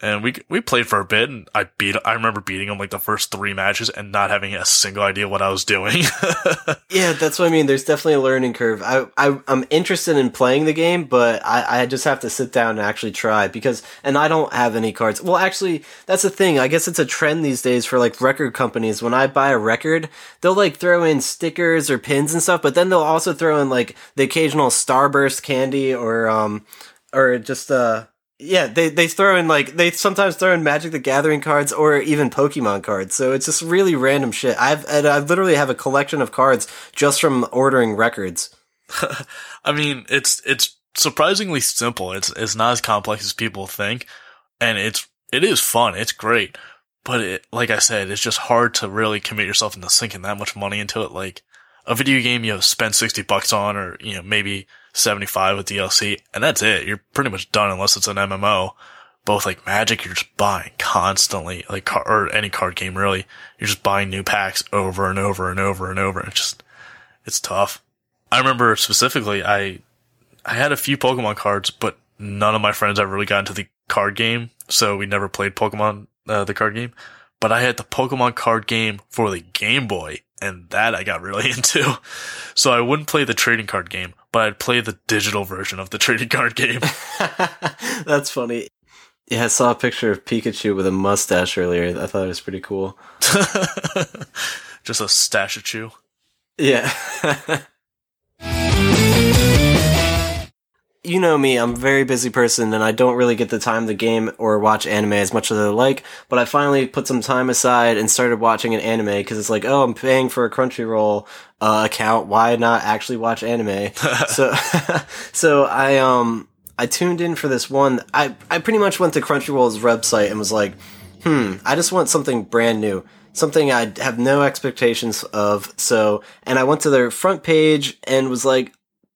And we, we played for a bit and I beat, I remember beating him like the first three matches and not having a single idea what I was doing. Yeah, that's what I mean. There's definitely a learning curve. I, I I'm interested in playing the game, but I, I just have to sit down and actually try because and I don't have any cards. Well, actually, that's the thing. I guess it's a trend these days for like record companies. When I buy a record, they'll like throw in stickers or pins and stuff, but then they'll also throw in like the occasional Starburst candy or um or just uh yeah, they they throw in like they sometimes throw in Magic the Gathering cards or even Pokemon cards. So it's just really random shit. I've I literally have a collection of cards just from ordering records. I mean, it's, it's surprisingly simple. It's, it's not as complex as people think. And it's, it is fun. It's great. But it, like I said, it's just hard to really commit yourself into sinking that much money into it. Like a video game you know, spend 60 bucks on or, you know, maybe 75 with DLC and that's it. You're pretty much done unless it's an MMO. Both like Magic, you're just buying constantly, like, or any card game really. You're just buying new packs over and over and over and over. It's just, it's tough. I remember specifically, I, I had a few Pokemon cards, but none of my friends ever really got into the card game. So we never played Pokemon, uh, the card game, but I had the Pokemon card game for the Game Boy and that I got really into. So I wouldn't play the trading card game, but I'd play the digital version of the trading card game. That's funny. Yeah, I saw a picture of Pikachu with a mustache earlier. I thought it was pretty cool. Just a stash of chew. Yeah. you know me, I'm a very busy person and I don't really get the time to game or watch anime as much as I like, but I finally put some time aside and started watching an anime because it's like, oh, I'm paying for a Crunchyroll uh, account. Why not actually watch anime? so, so I, um, I tuned in for this one. I, I pretty much went to Crunchyroll's website and was like, hmm, I just want something brand new. Something I have no expectations of. So, and I went to their front page and was like,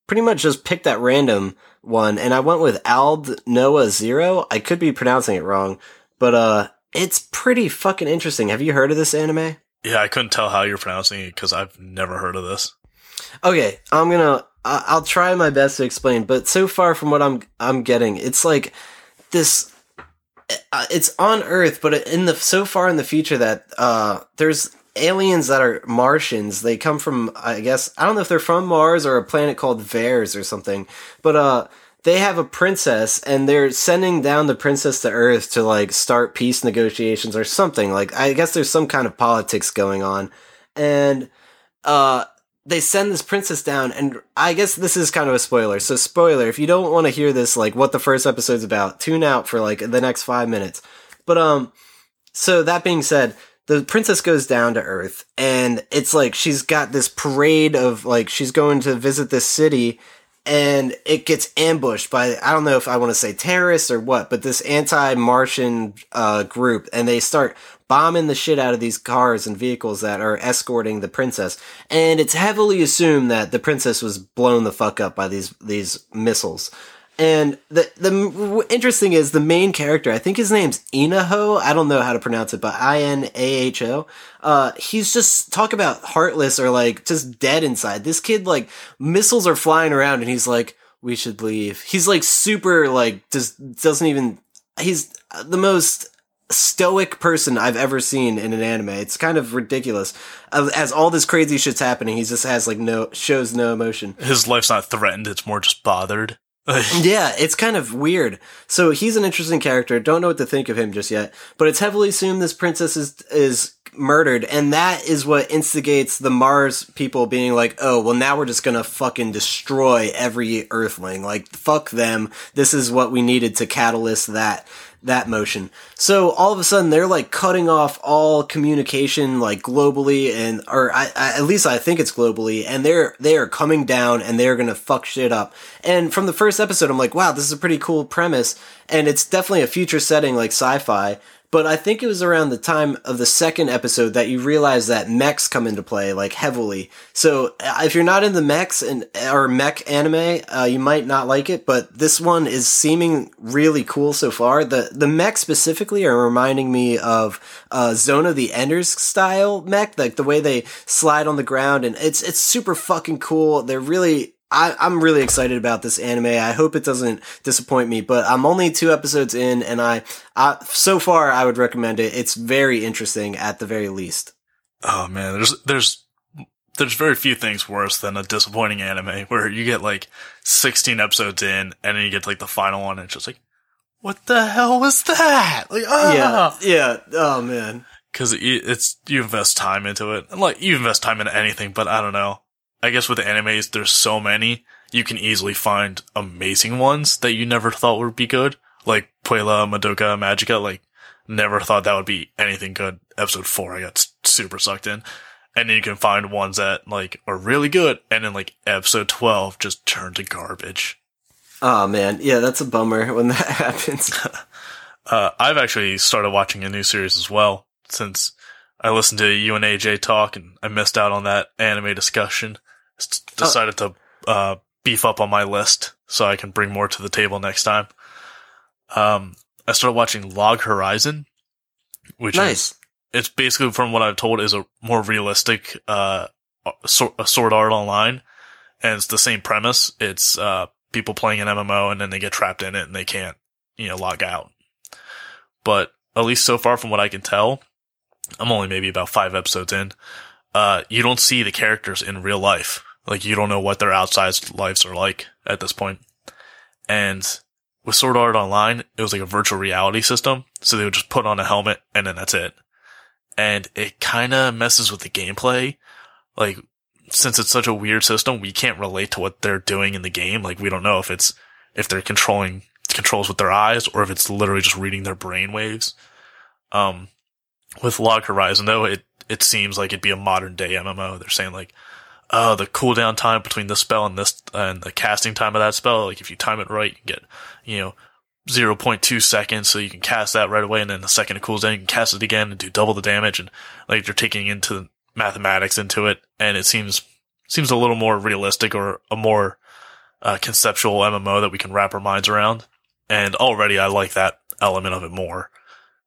pretty much just picked that random one. And I went with Aldnoah.Zero. I could be pronouncing it wrong, but, uh, it's pretty fucking interesting. Have you heard of this anime? Yeah, I couldn't tell how you're pronouncing it because I've never heard of this. Okay, I'm gonna. I'll try my best to explain, but so far from what I'm I'm getting, it's like this. uh, It's on Earth, but in the so far in the future that uh, there's aliens that are Martians. They come from I guess I don't know if they're from Mars or a planet called Vares or something, but uh. They have a princess and they're sending down the princess to Earth to like start peace negotiations or something. Like I guess there's some kind of politics going on. And uh they send this princess down and i guess this is kind of a spoiler so spoiler if you don't want to hear this like what the first episode's about tune out for like the next five minutes but um so that being said the princess goes down to Earth, and it's like she's got this parade of like she's going to visit this city, and it gets ambushed by I don't know if I want to say terrorists or what, but this anti-Martian uh, group, and they start bombing the shit out of these cars and vehicles that are escorting the princess. And it's heavily assumed that the princess was blown the fuck up by these these missiles. And the the interesting is the main character. I think his name's Inaho. I don't know how to pronounce it, but I N A H O. Uh, he's just talk about heartless or like just dead inside. This kid like missiles are flying around, and he's like, "We should leave." He's like super like just doesn't even. He's the most stoic person I've ever seen in an anime. It's kind of ridiculous. As all this crazy shit's happening, he just has like no shows no emotion. His life's not threatened; it's more just bothered. yeah, it's kind of weird. So he's an interesting character. Don't know what to think of him just yet, but it's heavily assumed this princess is is murdered, and that is what instigates the Mars people being like, "Oh, well, now we're just gonna fucking destroy every Earthling. Like, fuck them. This is what we needed to catalyst that." That motion. So all of a sudden they're like cutting off all communication like globally and or I, I, at least I think it's globally and they're they are coming down and they're going to fuck shit up. And from the first episode I'm like, wow, this is a pretty cool premise and it's definitely a future setting like sci-fi but I think it was around the time of the second episode that you realize that mechs come into play like heavily. So uh, if you're not in the mechs and or mech anime, uh, you might not like it. But this one is seeming really cool so far. The the mechs specifically are reminding me of uh, Zone of the Enders style mech, like the way they slide on the ground, and it's it's super fucking cool. They're really I, am really excited about this anime. I hope it doesn't disappoint me, but I'm only two episodes in, and I, I so far I would recommend it. It's very interesting at the very least. Oh man, there's there's there's very few things worse than a disappointing anime where you get like 16 episodes in, and then you get like the final one, and it's just like, what the hell was that? Like, ah! yeah, yeah. Oh man, because it, it's you invest time into it, and like you invest time into anything, but I don't know. I guess with animes, there's so many, you can easily find amazing ones that you never thought would be good. Like Puella, Madoka, Magica, like, never thought that would be anything good. Episode 4, I got super sucked in. And then you can find ones that, like, are really good, and then, like, episode 12 just turn to garbage. Oh, man. Yeah, that's a bummer when that happens. uh, I've actually started watching a new series as well, since I listened to you and AJ talk, and I missed out on that anime discussion decided oh. to uh, beef up on my list so I can bring more to the table next time. Um, I started watching Log Horizon, which nice. is it's basically from what I've told is a more realistic uh sword, sword art online, and it's the same premise. It's uh people playing an MMO and then they get trapped in it and they can't you know log out. But at least so far from what I can tell, I'm only maybe about five episodes in. Uh, you don't see the characters in real life. Like you don't know what their outside lives are like at this point. And with Sword Art Online, it was like a virtual reality system. So they would just put on a helmet and then that's it. And it kind of messes with the gameplay. Like, since it's such a weird system, we can't relate to what they're doing in the game. Like, we don't know if it's, if they're controlling controls with their eyes or if it's literally just reading their brain waves. Um, with Log Horizon though, it, it seems like it'd be a modern day MMO. They're saying like, uh, the cooldown time between this spell and this, and the casting time of that spell, like if you time it right, you get, you know, 0.2 seconds, so you can cast that right away, and then the second it cools down, you can cast it again and do double the damage, and like you're taking into mathematics into it, and it seems, seems a little more realistic or a more, uh, conceptual MMO that we can wrap our minds around. And already I like that element of it more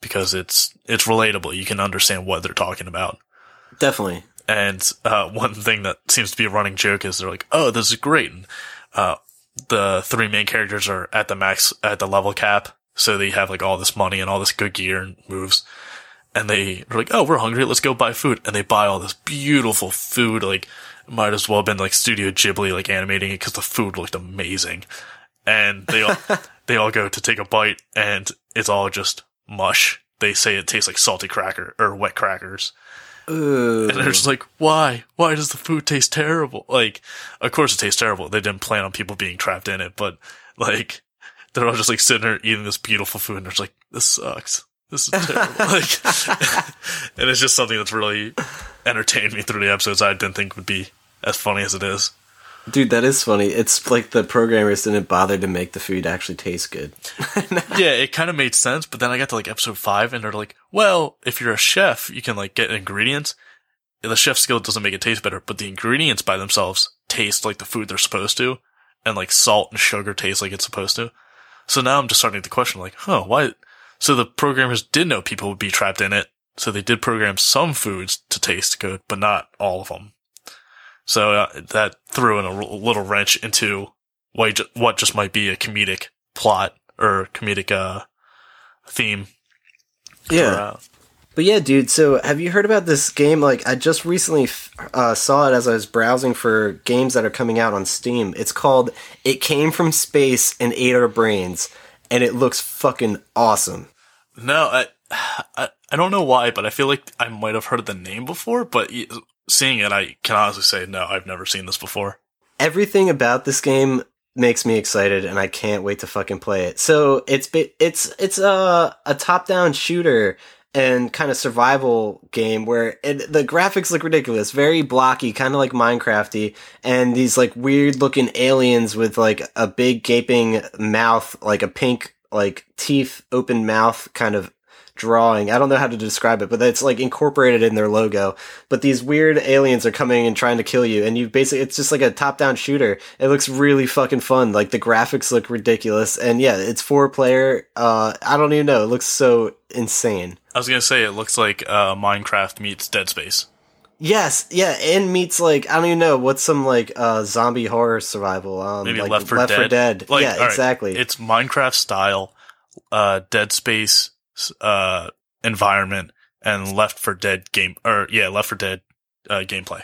because it's, it's relatable. You can understand what they're talking about. Definitely. And uh, one thing that seems to be a running joke is they're like, "Oh, this is great." And, uh, the three main characters are at the max at the level cap, so they have like all this money and all this good gear and moves. And they are like, "Oh, we're hungry. Let's go buy food." And they buy all this beautiful food. Like, might as well have been like Studio Ghibli, like animating it because the food looked amazing. And they all they all go to take a bite, and it's all just mush. They say it tastes like salty cracker or wet crackers. Ooh. And they're just like, why? Why does the food taste terrible? Like, of course it tastes terrible. They didn't plan on people being trapped in it, but like, they're all just like sitting there eating this beautiful food and they're just like, this sucks. This is terrible. like, and it's just something that's really entertained me through the episodes. I didn't think would be as funny as it is. Dude, that is funny. It's like the programmers didn't bother to make the food actually taste good. yeah, it kind of made sense, but then I got to like episode five and they're like, well, if you're a chef, you can like get ingredients. The chef skill doesn't make it taste better, but the ingredients by themselves taste like the food they're supposed to. And like salt and sugar taste like it's supposed to. So now I'm just starting to question like, huh, why? So the programmers did know people would be trapped in it. So they did program some foods to taste good, but not all of them. So uh, that threw in a r- little wrench into what, ju- what just might be a comedic plot or comedic, uh, theme. Yeah. for, uh, But yeah, dude. So have you heard about this game? Like, I just recently f- uh, saw it as I was browsing for games that are coming out on Steam. It's called "It Came from Space and Ate Our Brains," and it looks fucking awesome. No, I, I, I don't know why, but I feel like I might have heard the name before, but seeing it, I can honestly say, no, I've never seen this before. Everything about this game makes me excited, and I can't wait to fucking play it. So it's it's it's a a top down shooter and kind of survival game where it, the graphics look ridiculous, very blocky, kind of like Minecrafty, and these like weird looking aliens with like a big gaping mouth, like a pink like teeth, open mouth kind of drawing. I don't know how to describe it, but it's like incorporated in their logo. But these weird aliens are coming and trying to kill you, and you basically it's just like a top down shooter. It looks really fucking fun. Like the graphics look ridiculous, and yeah, it's four player. Uh, I don't even know. It looks so insane. I was gonna say it looks like uh, Minecraft meets Dead Space. Yes, yeah, and meets like I don't even know what's some like uh zombie horror survival. Um, Maybe like Left 4 Dead. Like, yeah, all right, exactly. It's Minecraft style, uh, Dead Space, uh, environment and Left 4 Dead game, or yeah, Left 4 Dead, uh, gameplay.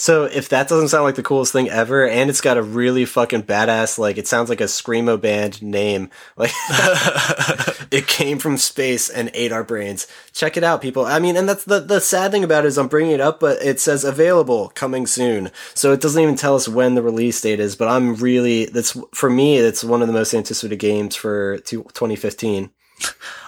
So if that doesn't sound like the coolest thing ever, and it's got a really fucking badass, like it sounds like a screamo band name, like it came from space and ate our brains. Check it out, people. I mean, and that's the the sad thing about it is I'm bringing it up, but it says available, coming soon. So it doesn't even tell us when the release date is. But I'm really that's for me, it's one of the most anticipated games for two- 2015.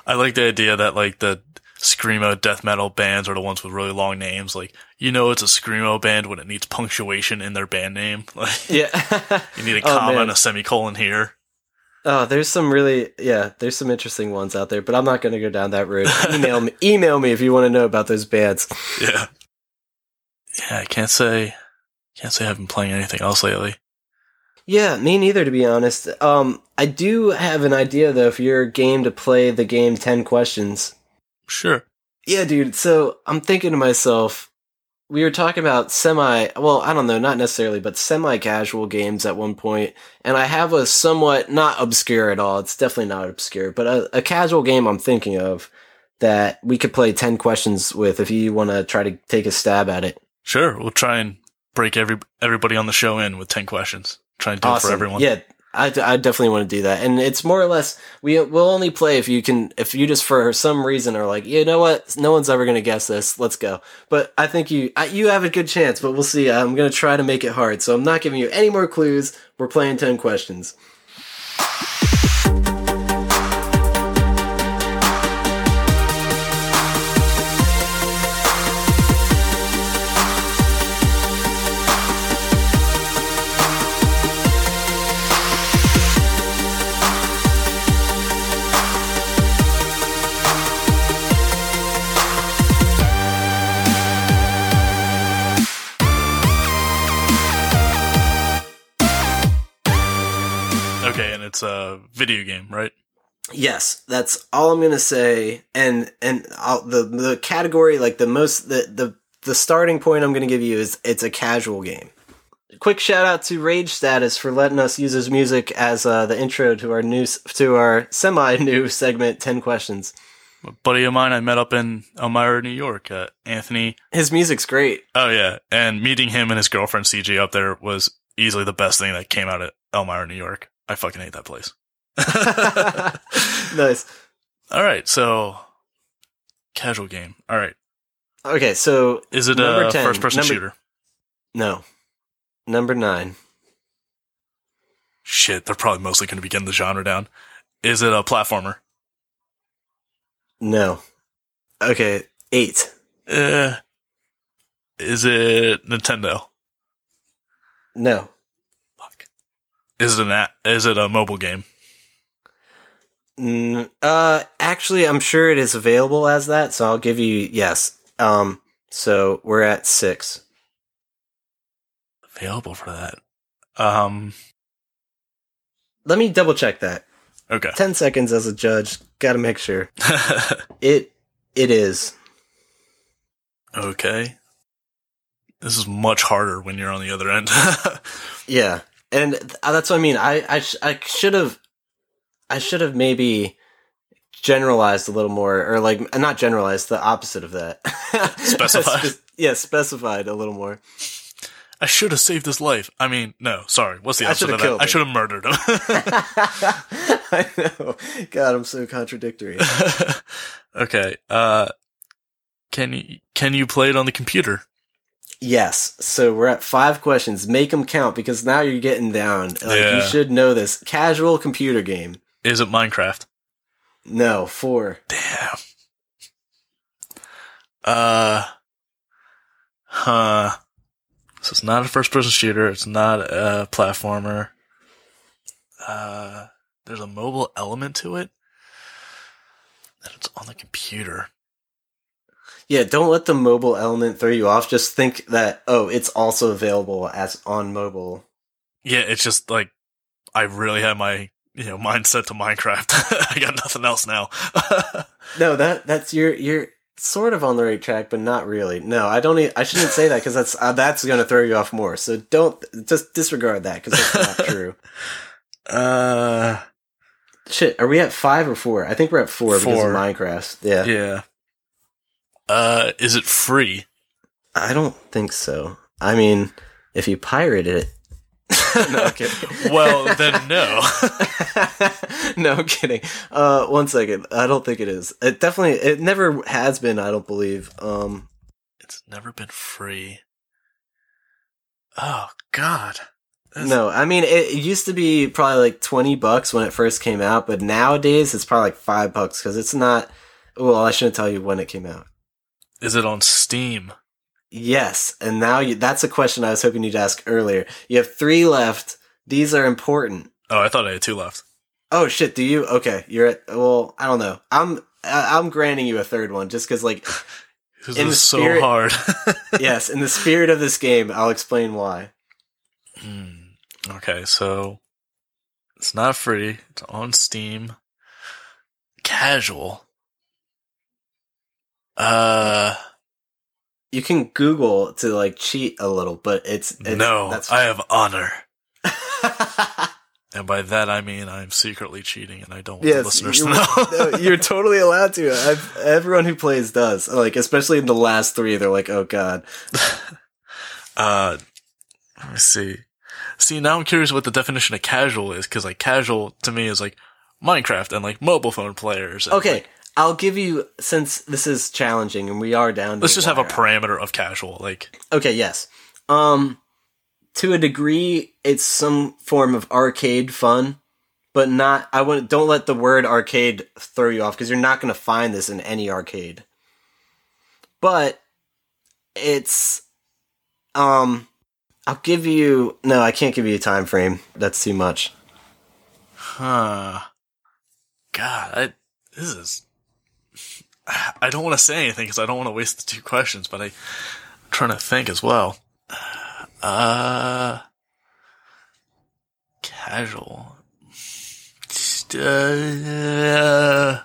I like the idea that like the screamo death metal bands are the ones with really long names. Like you know, it's a screamo band when it needs punctuation in their band name. Like Yeah. you need a Oh, comma man. and a semicolon here. Oh, there's some really yeah, there's some interesting ones out there, but I'm not going to go down that road. email me, email me if you want to know about those bands. Yeah. Yeah, I can't say can't say I've been playing anything else lately. Yeah, me neither, to be honest. Um, I do have an idea though. If you're game to play the game Ten Questions, Sure. yeah, dude. So I'm thinking to myself, we were talking about semi, well, I don't know, not necessarily, but semi-casual games at one point, and I have a somewhat not obscure at all. It's definitely not obscure, but a, a casual game I'm thinking of that we could play Ten Questions with if you want to try to take a stab at it. Sure. We'll try and break every everybody on the show in with ten questions. Try and do it for everyone. Yeah, I, I definitely want to do that, and it's more or less we will only play if you can if you just for some reason are like you know what no one's ever gonna guess this let's go. But I think you I, you have a good chance, but we'll see. I'm gonna try to make it hard, so I'm not giving you any more clues. We're playing ten questions. It's a video game, right? Yes, that's all I'm gonna say. And and I'll, the the category like the most the the the starting point I'm gonna give you is it's a casual game. Quick shout out to Rage Status for letting us use his music as uh, the intro to our new to our semi new segment Ten Questions. A buddy of mine I met up in Elmira, New York, uh, Anthony. His music's great. Oh yeah, and meeting him and his girlfriend CJ up there was easily the best thing that came out of Elmira, New York. I fucking hate that place. nice. All right, so casual game. All right, Okay, so is it a 10, first person number- shooter? no, number nine. Shit, they're probably mostly going to be getting the genre down. Is it a platformer? No. Okay, eight. Uh, is it Nintendo? No. Is it an a- is it a mobile game? Mm, uh, actually, I'm sure it is available as that, so I'll give you yes. Um, so we're at six. Available for that. Um. Let me double check that. Okay. Ten seconds as a judge. Got to make sure it it is. okay. This is much harder when you're on the other end. Yeah, and uh, that's what I mean. I I, sh- I should have I should have maybe generalized a little more, or like not generalized, the opposite of that. Specify. Spe- yeah, specified a little more. I should have saved his life. I mean, no, sorry. What's the opposite of that? I should have murdered him. I know. God, I'm so contradictory. okay. Uh, can you can you play it on the computer? Yes. So we're at five questions. Make them count because now you're getting down. Like Yeah. you should know this. Casual computer game. Is it Minecraft? No, four. Damn. Uh, huh. So it's not a first person shooter. It's not a platformer. Uh, there's a mobile element to it. And it's on the computer. Yeah, don't let the mobile element throw you off. Just think that oh, it's also available as on mobile. Yeah, it's just like, I really had my, you know, mindset to Minecraft. I got nothing else now. No, that that's you're you're sort of on the right track, but not really. No, I don't. e- I shouldn't say that because that's uh, that's going to throw you off more. So don't just disregard that because that's not true. uh, Shit, are we at five or four? I think we're at four, because of Minecraft. Yeah. yeah. Uh, is it free? I don't think so. I mean, if you pirate it. no, kidding. Well, then no. no, I'm kidding. Uh, one second. I don't think it is. It definitely. It never has been. I don't believe. Um. It's never been free. Oh God. That's- No, I mean it, it used to be probably like twenty bucks when it first came out, but nowadays it's probably like five bucks because it's not. Well, I shouldn't tell you when it came out. Is it on Steam? Yes, and now you, that's a question I was hoping you'd ask earlier. You have three left. These are important. Oh, I thought I had two left. Oh shit! Do you? Okay, you're at. Well, I don't know. I'm. I'm granting you a third one just because, like, This is so hard. yes, in the spirit of this game, I'll explain why. Hmm. Okay, so it's not free. It's on Steam. Casual. Uh, You can Google to like cheat a little, but it's, it's no, That's I have honor. And by that I mean I'm secretly cheating and I don't want the listeners to know. no, you're totally allowed to. I've, everyone who plays does. Like, especially in the last three, they're like, "Oh God." Uh, let me see. See, now I'm curious what the definition of casual is, because like casual to me is like Minecraft and like mobile phone players. and, Okay, like, I'll give you since this is challenging and we are down. Let's just have a parameter of casual. Like, Okay, yes. Um, to a degree, it's some form of arcade fun, but not. I wouldn't. Don't let the word arcade throw you off because you're not going to find this in any arcade. But it's, um, I'll give you. No, I can't give you a time frame. That's too much. huh? God, I this is. I don't want to say anything because I don't want to waste the two questions, but I, I'm trying to think as well. Uh, casual. Uh,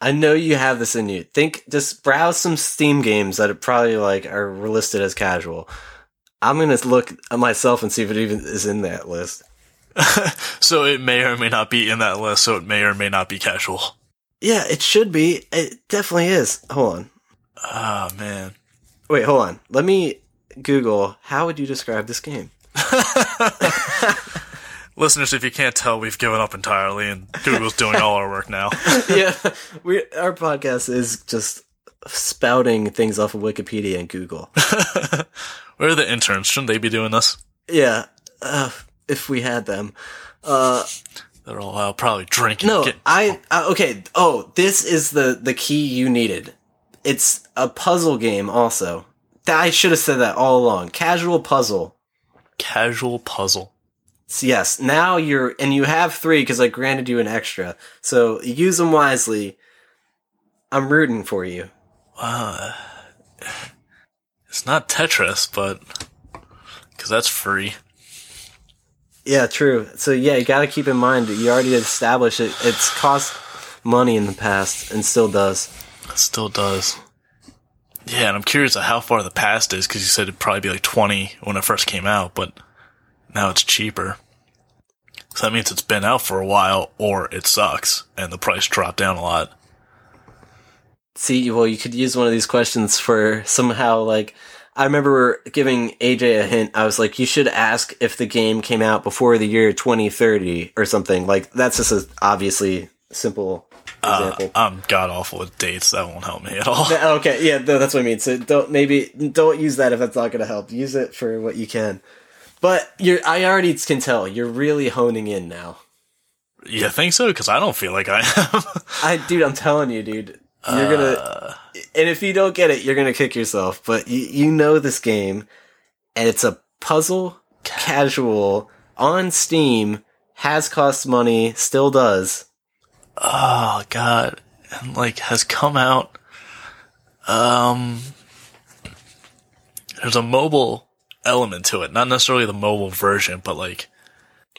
I know you have this in you. Think, just browse some Steam games that are probably like are listed as casual. I'm gonna look at myself and see if it even is in that list. so it may or may not be in that list. So it may or may not be casual. Yeah, it should be. It definitely is. Hold on. Ah man. Wait, hold on. Let me Google. How would you describe this game? Listeners, if you can't tell, we've given up entirely, and Google's doing all our work now. yeah, we our podcast is just spouting things off of Wikipedia and Google. Where are the interns? Shouldn't they be doing this? yeah, uh, if we had them. Uh, They're all out probably drinking. No, getting- I uh, okay. Oh, this is the the key you needed. It's a puzzle game. Also, That- I should have said that all along. Casual puzzle. casual puzzle. So yes, now you're and you have three because I granted you an extra. So use them wisely. I'm rooting for you. Uh, it's not Tetris, but because that's free. Yeah, true. So yeah, you got to keep in mind that you already established it. It's cost money in the past and still does. It still does. Yeah, and I'm curious how far the past is because you said it'd probably be like 20 when it first came out, but now it's cheaper. So that means it's been out for a while, or it sucks and the price dropped down a lot. See, well, you could use one of these questions for somehow like. I remember giving AJ a hint. I was like, you should ask if the game came out before the year 2030 or something. Like, that's just a obviously simple Uh, example. I'm god awful with dates. That won't help me at all. Okay, yeah, no, that's what I mean. So don't maybe don't use that if that's not going to help. Use it for what you can. But you're, I already can tell you're really honing in now. You think so? Because I don't feel like I am. I, dude, I'm telling you, dude, you're gonna. Uh, And if you don't get it, you're gonna kick yourself. But you, you know this game, and it's a puzzle, casual on Steam, has cost money, still does. oh god, and like has come out. Um, there's a mobile element to it, not necessarily the mobile version, but like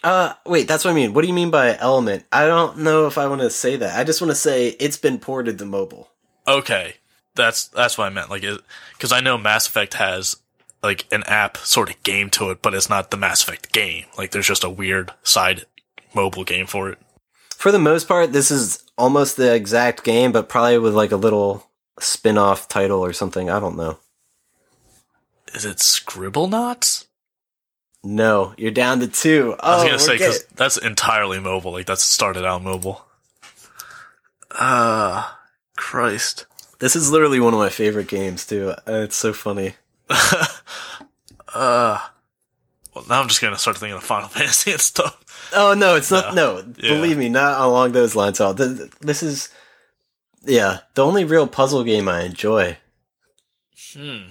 Uh, wait, that's what I mean. What do you mean by element? I don't know if I want to say that. I just want to say it's been ported to mobile. okay, that's that's what I meant. Like, because I know Mass Effect has like an app sort of game to it, but it's not the Mass Effect game. Like, there's just a weird side mobile game for it. For the most part, this is almost the exact game, but probably with like a little spin-off title or something. I don't know. Is it Scribblenauts? No, you're down to two. Oh, I was gonna say because that's entirely mobile. Like that's started out mobile. Ah, Christ. this is literally one of my favorite games too. Uh, It's so funny. Uh, well, now I'm just gonna start thinking of Final Fantasy and stuff. Oh no, it's not. No, Yeah. believe me, not along those lines. At all. This is, yeah, the only real puzzle game I enjoy. Hmm.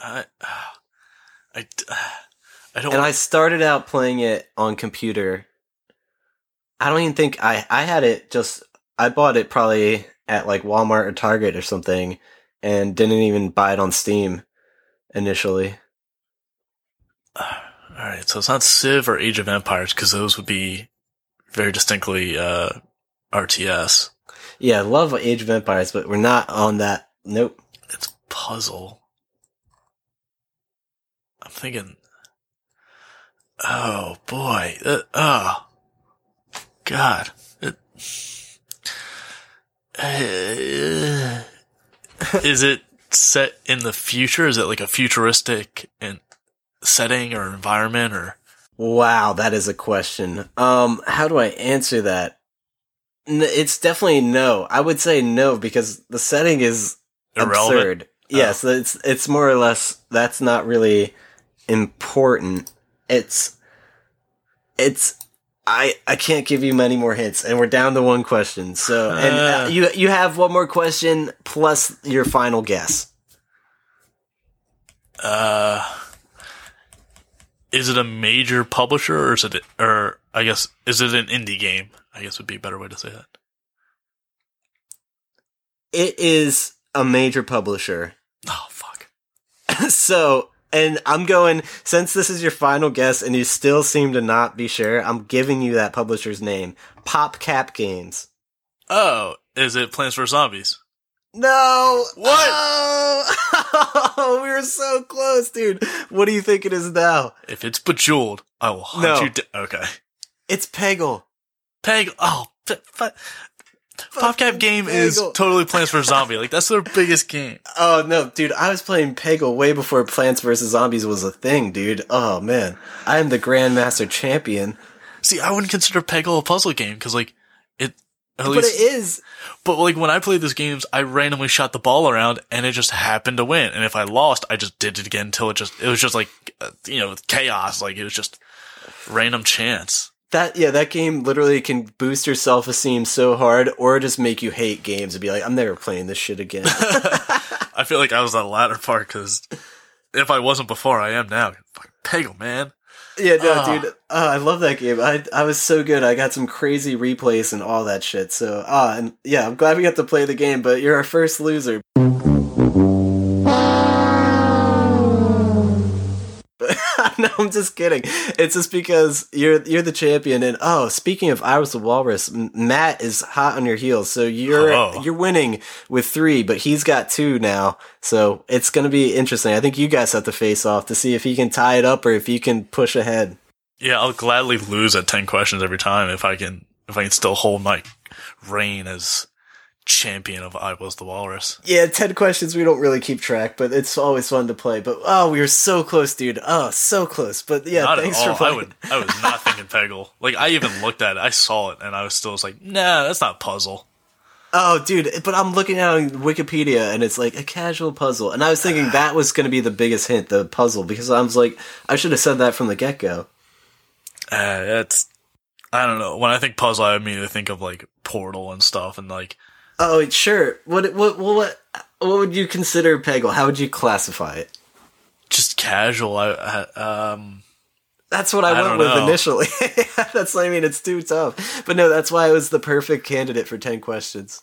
I, I, I don't. And I started out playing it on computer. I don't even think I I had it just I bought it probably at like Walmart or Target or something and didn't even buy it on Steam initially. all right, so it's not Civ or Age of Empires because those would be very distinctly uh, RTS. Yeah, I love Age of Empires, but we're not on that. Nope. It's puzzle. I'm thinking. Oh boy. Uh, oh. God. It, uh, is it set in the future? Is it like a futuristic in setting or environment or? Wow, that is a question. Um, how do I answer that? N- it's definitely no. I would say no because the setting is Irrelevant? absurd. Yes, it's it's more or less that's not really important. It's it's I I can't give you many more hints, and we're down to one question. So, and uh, Uh. you you have one more question plus your final guess. Uh, is it a major publisher or is it, or I guess, is it an indie game? I guess would be a better way to say that. It is a major publisher. Oh, fuck. so, and I'm going since this is your final guess, and you still seem to not be sure. I'm giving you that publisher's name, PopCap Games. Oh, is it Plants vs. Zombies? No. What? Oh, we were so close, dude. What do you think it is now? If it's Bejeweled, I will hunt No. you down. Okay. It's Peggle. Peggle. oh, PopCap game is totally Plants vs. Zombie. Like, that's their biggest game. Oh no, dude! I was playing Peggle way before Plants vs Zombies was a thing, dude. Oh man, I am the Grandmaster Champion. See, I wouldn't consider Peggle a puzzle game because, like, it, at But least, it is. But like when I played these games, I randomly shot the ball around and it just happened to win. And if I lost, I just did it again until it just, it was just like, uh, you know, chaos. Like it was just random chance. That yeah, that game literally can boost your self esteem so hard, or just make you hate games and be like, I'm never playing this shit again. I feel like I was the latter part because if I wasn't before, I am now. Fucking Peggle, man. yeah, no, Ah. dude, uh, I love that game. I I was so good. I got some crazy replays and all that shit. So ah, and yeah, I'm glad we got to play the game. But you're our first loser. no, I'm just kidding. It's just because you're you're the champion. And oh, speaking of I was the walrus, Matt is hot on your heels. So you're Oh. you're winning with three, but he's got two now. So it's gonna be interesting. I think you guys have to face off to see if he can tie it up or if you can push ahead. Yeah, I'll gladly lose at ten questions every time if I can if I can still hold my reign as champion of I Was the Walrus. Yeah, ten questions. We don't really keep track, but it's always fun to play. But oh, we were so close, dude. Oh, so close. But yeah, not thanks for I would I was not thinking Peggle. Like I even looked at it, I saw it, and I was still was like, nah, that's not a puzzle. Oh, dude, but I'm looking at Wikipedia and it's like a casual puzzle. And I was thinking that was going to be the biggest hint, the puzzle, because I was like, I should have said that from the get go. Uh, it's I don't know. When I think puzzle, I immediately think of like Portal and stuff, and like Oh, sure. What, what, what, what, what would you consider Peggle? How would you classify it? just casual. I, I um That's what I, I went with know. initially. that's, I mean, it's too tough. But no, that's why it was the perfect candidate for 10 questions.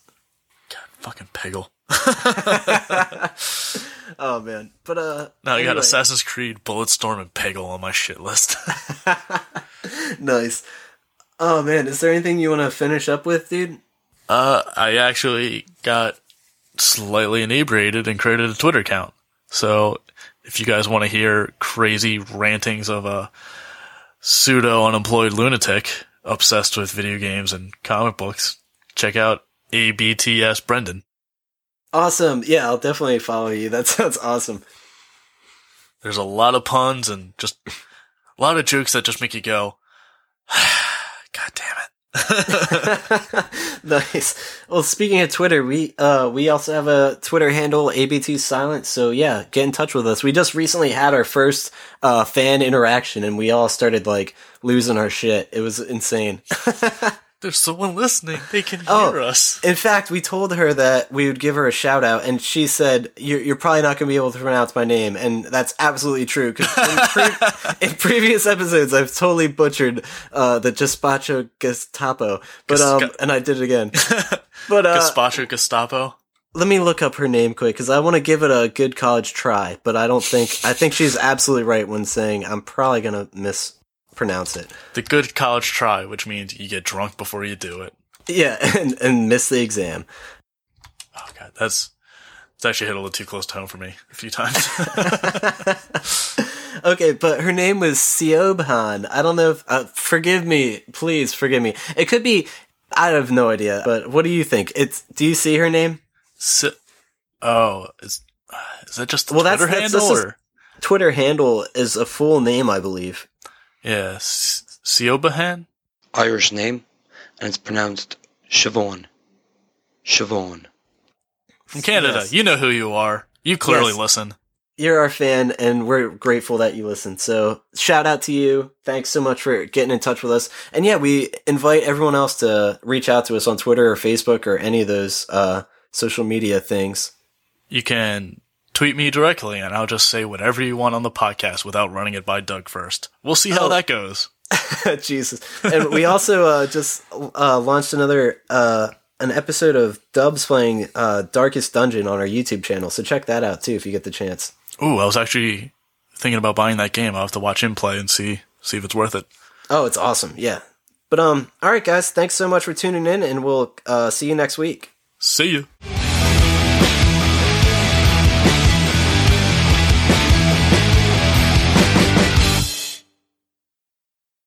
God, fucking Peggle. Oh, man. But, uh, Now I got. Assassin's Creed, Bulletstorm, and Peggle on my shit list. Nice. Oh, man. Is there anything you want to finish up with, dude? Uh, I actually got slightly inebriated and created a Twitter account. So if you guys want to hear crazy rantings of a pseudo unemployed lunatic obsessed with video games and comic books, check out ABTS Brendan. Awesome. Yeah, I'll definitely follow you. That sounds awesome. There's a lot of puns and just a lot of jokes that just make you go, God damn it. nice. Well, speaking of Twitter, we uh we also have a Twitter handle ABT Silent. So yeah, get in touch with us. We just recently had our first uh fan interaction, and we all started like losing our shit. It was insane. There's someone listening. They can hear Oh. us. In fact, we told her that we would give her a shout out, and she said, "You're, you're probably not going to be able to pronounce my name," and that's absolutely true. Because in, pre- in previous episodes, I've totally butchered uh, the Gestapo Gestapo, but um, and I did it again. But uh, Gazpacho Gestapo. let me look up her name quick because I want to give it a good college try. But I don't think I think she's absolutely right when saying I'm probably going to mispronounce it. The good college try, which means you get drunk before you do it. Yeah, and, and miss the exam. Oh god, that's it's actually hit a little too close to home for me a few times. Okay, but her name was Siobhan. I don't know if. Uh, forgive me, please forgive me. It could be. I have no idea. But what do you think? It's. Do you see her name? Si- oh, is is that just the Well, that's- Twitter that's- handle or Twitter handle is a full name, I believe. Yeah, S- Siobahan? Irish name, and it's pronounced Siobhan. Siobhan. From Canada. Yes. You know who you are. You clearly Yes. listen. You're our fan, and we're grateful that you listen. So, shout out to you. Thanks so much for getting in touch with us. And yeah, we invite everyone else to reach out to us on Twitter or Facebook or any of those uh, social media things. You can tweet me directly and I'll just say whatever you want on the podcast without running it by Doug first. We'll see how Oh. that goes. Jesus. And we also uh, just uh, launched another uh, an episode of Dubs playing uh, Darkest Dungeon on our YouTube channel. So check that out too if you get the chance. Ooh, I was actually thinking about buying that game. I'll have to watch him play and see see if it's worth it. Oh, it's awesome. Yeah. But um all right guys, thanks so much for tuning in and we'll uh, see you next week. See you.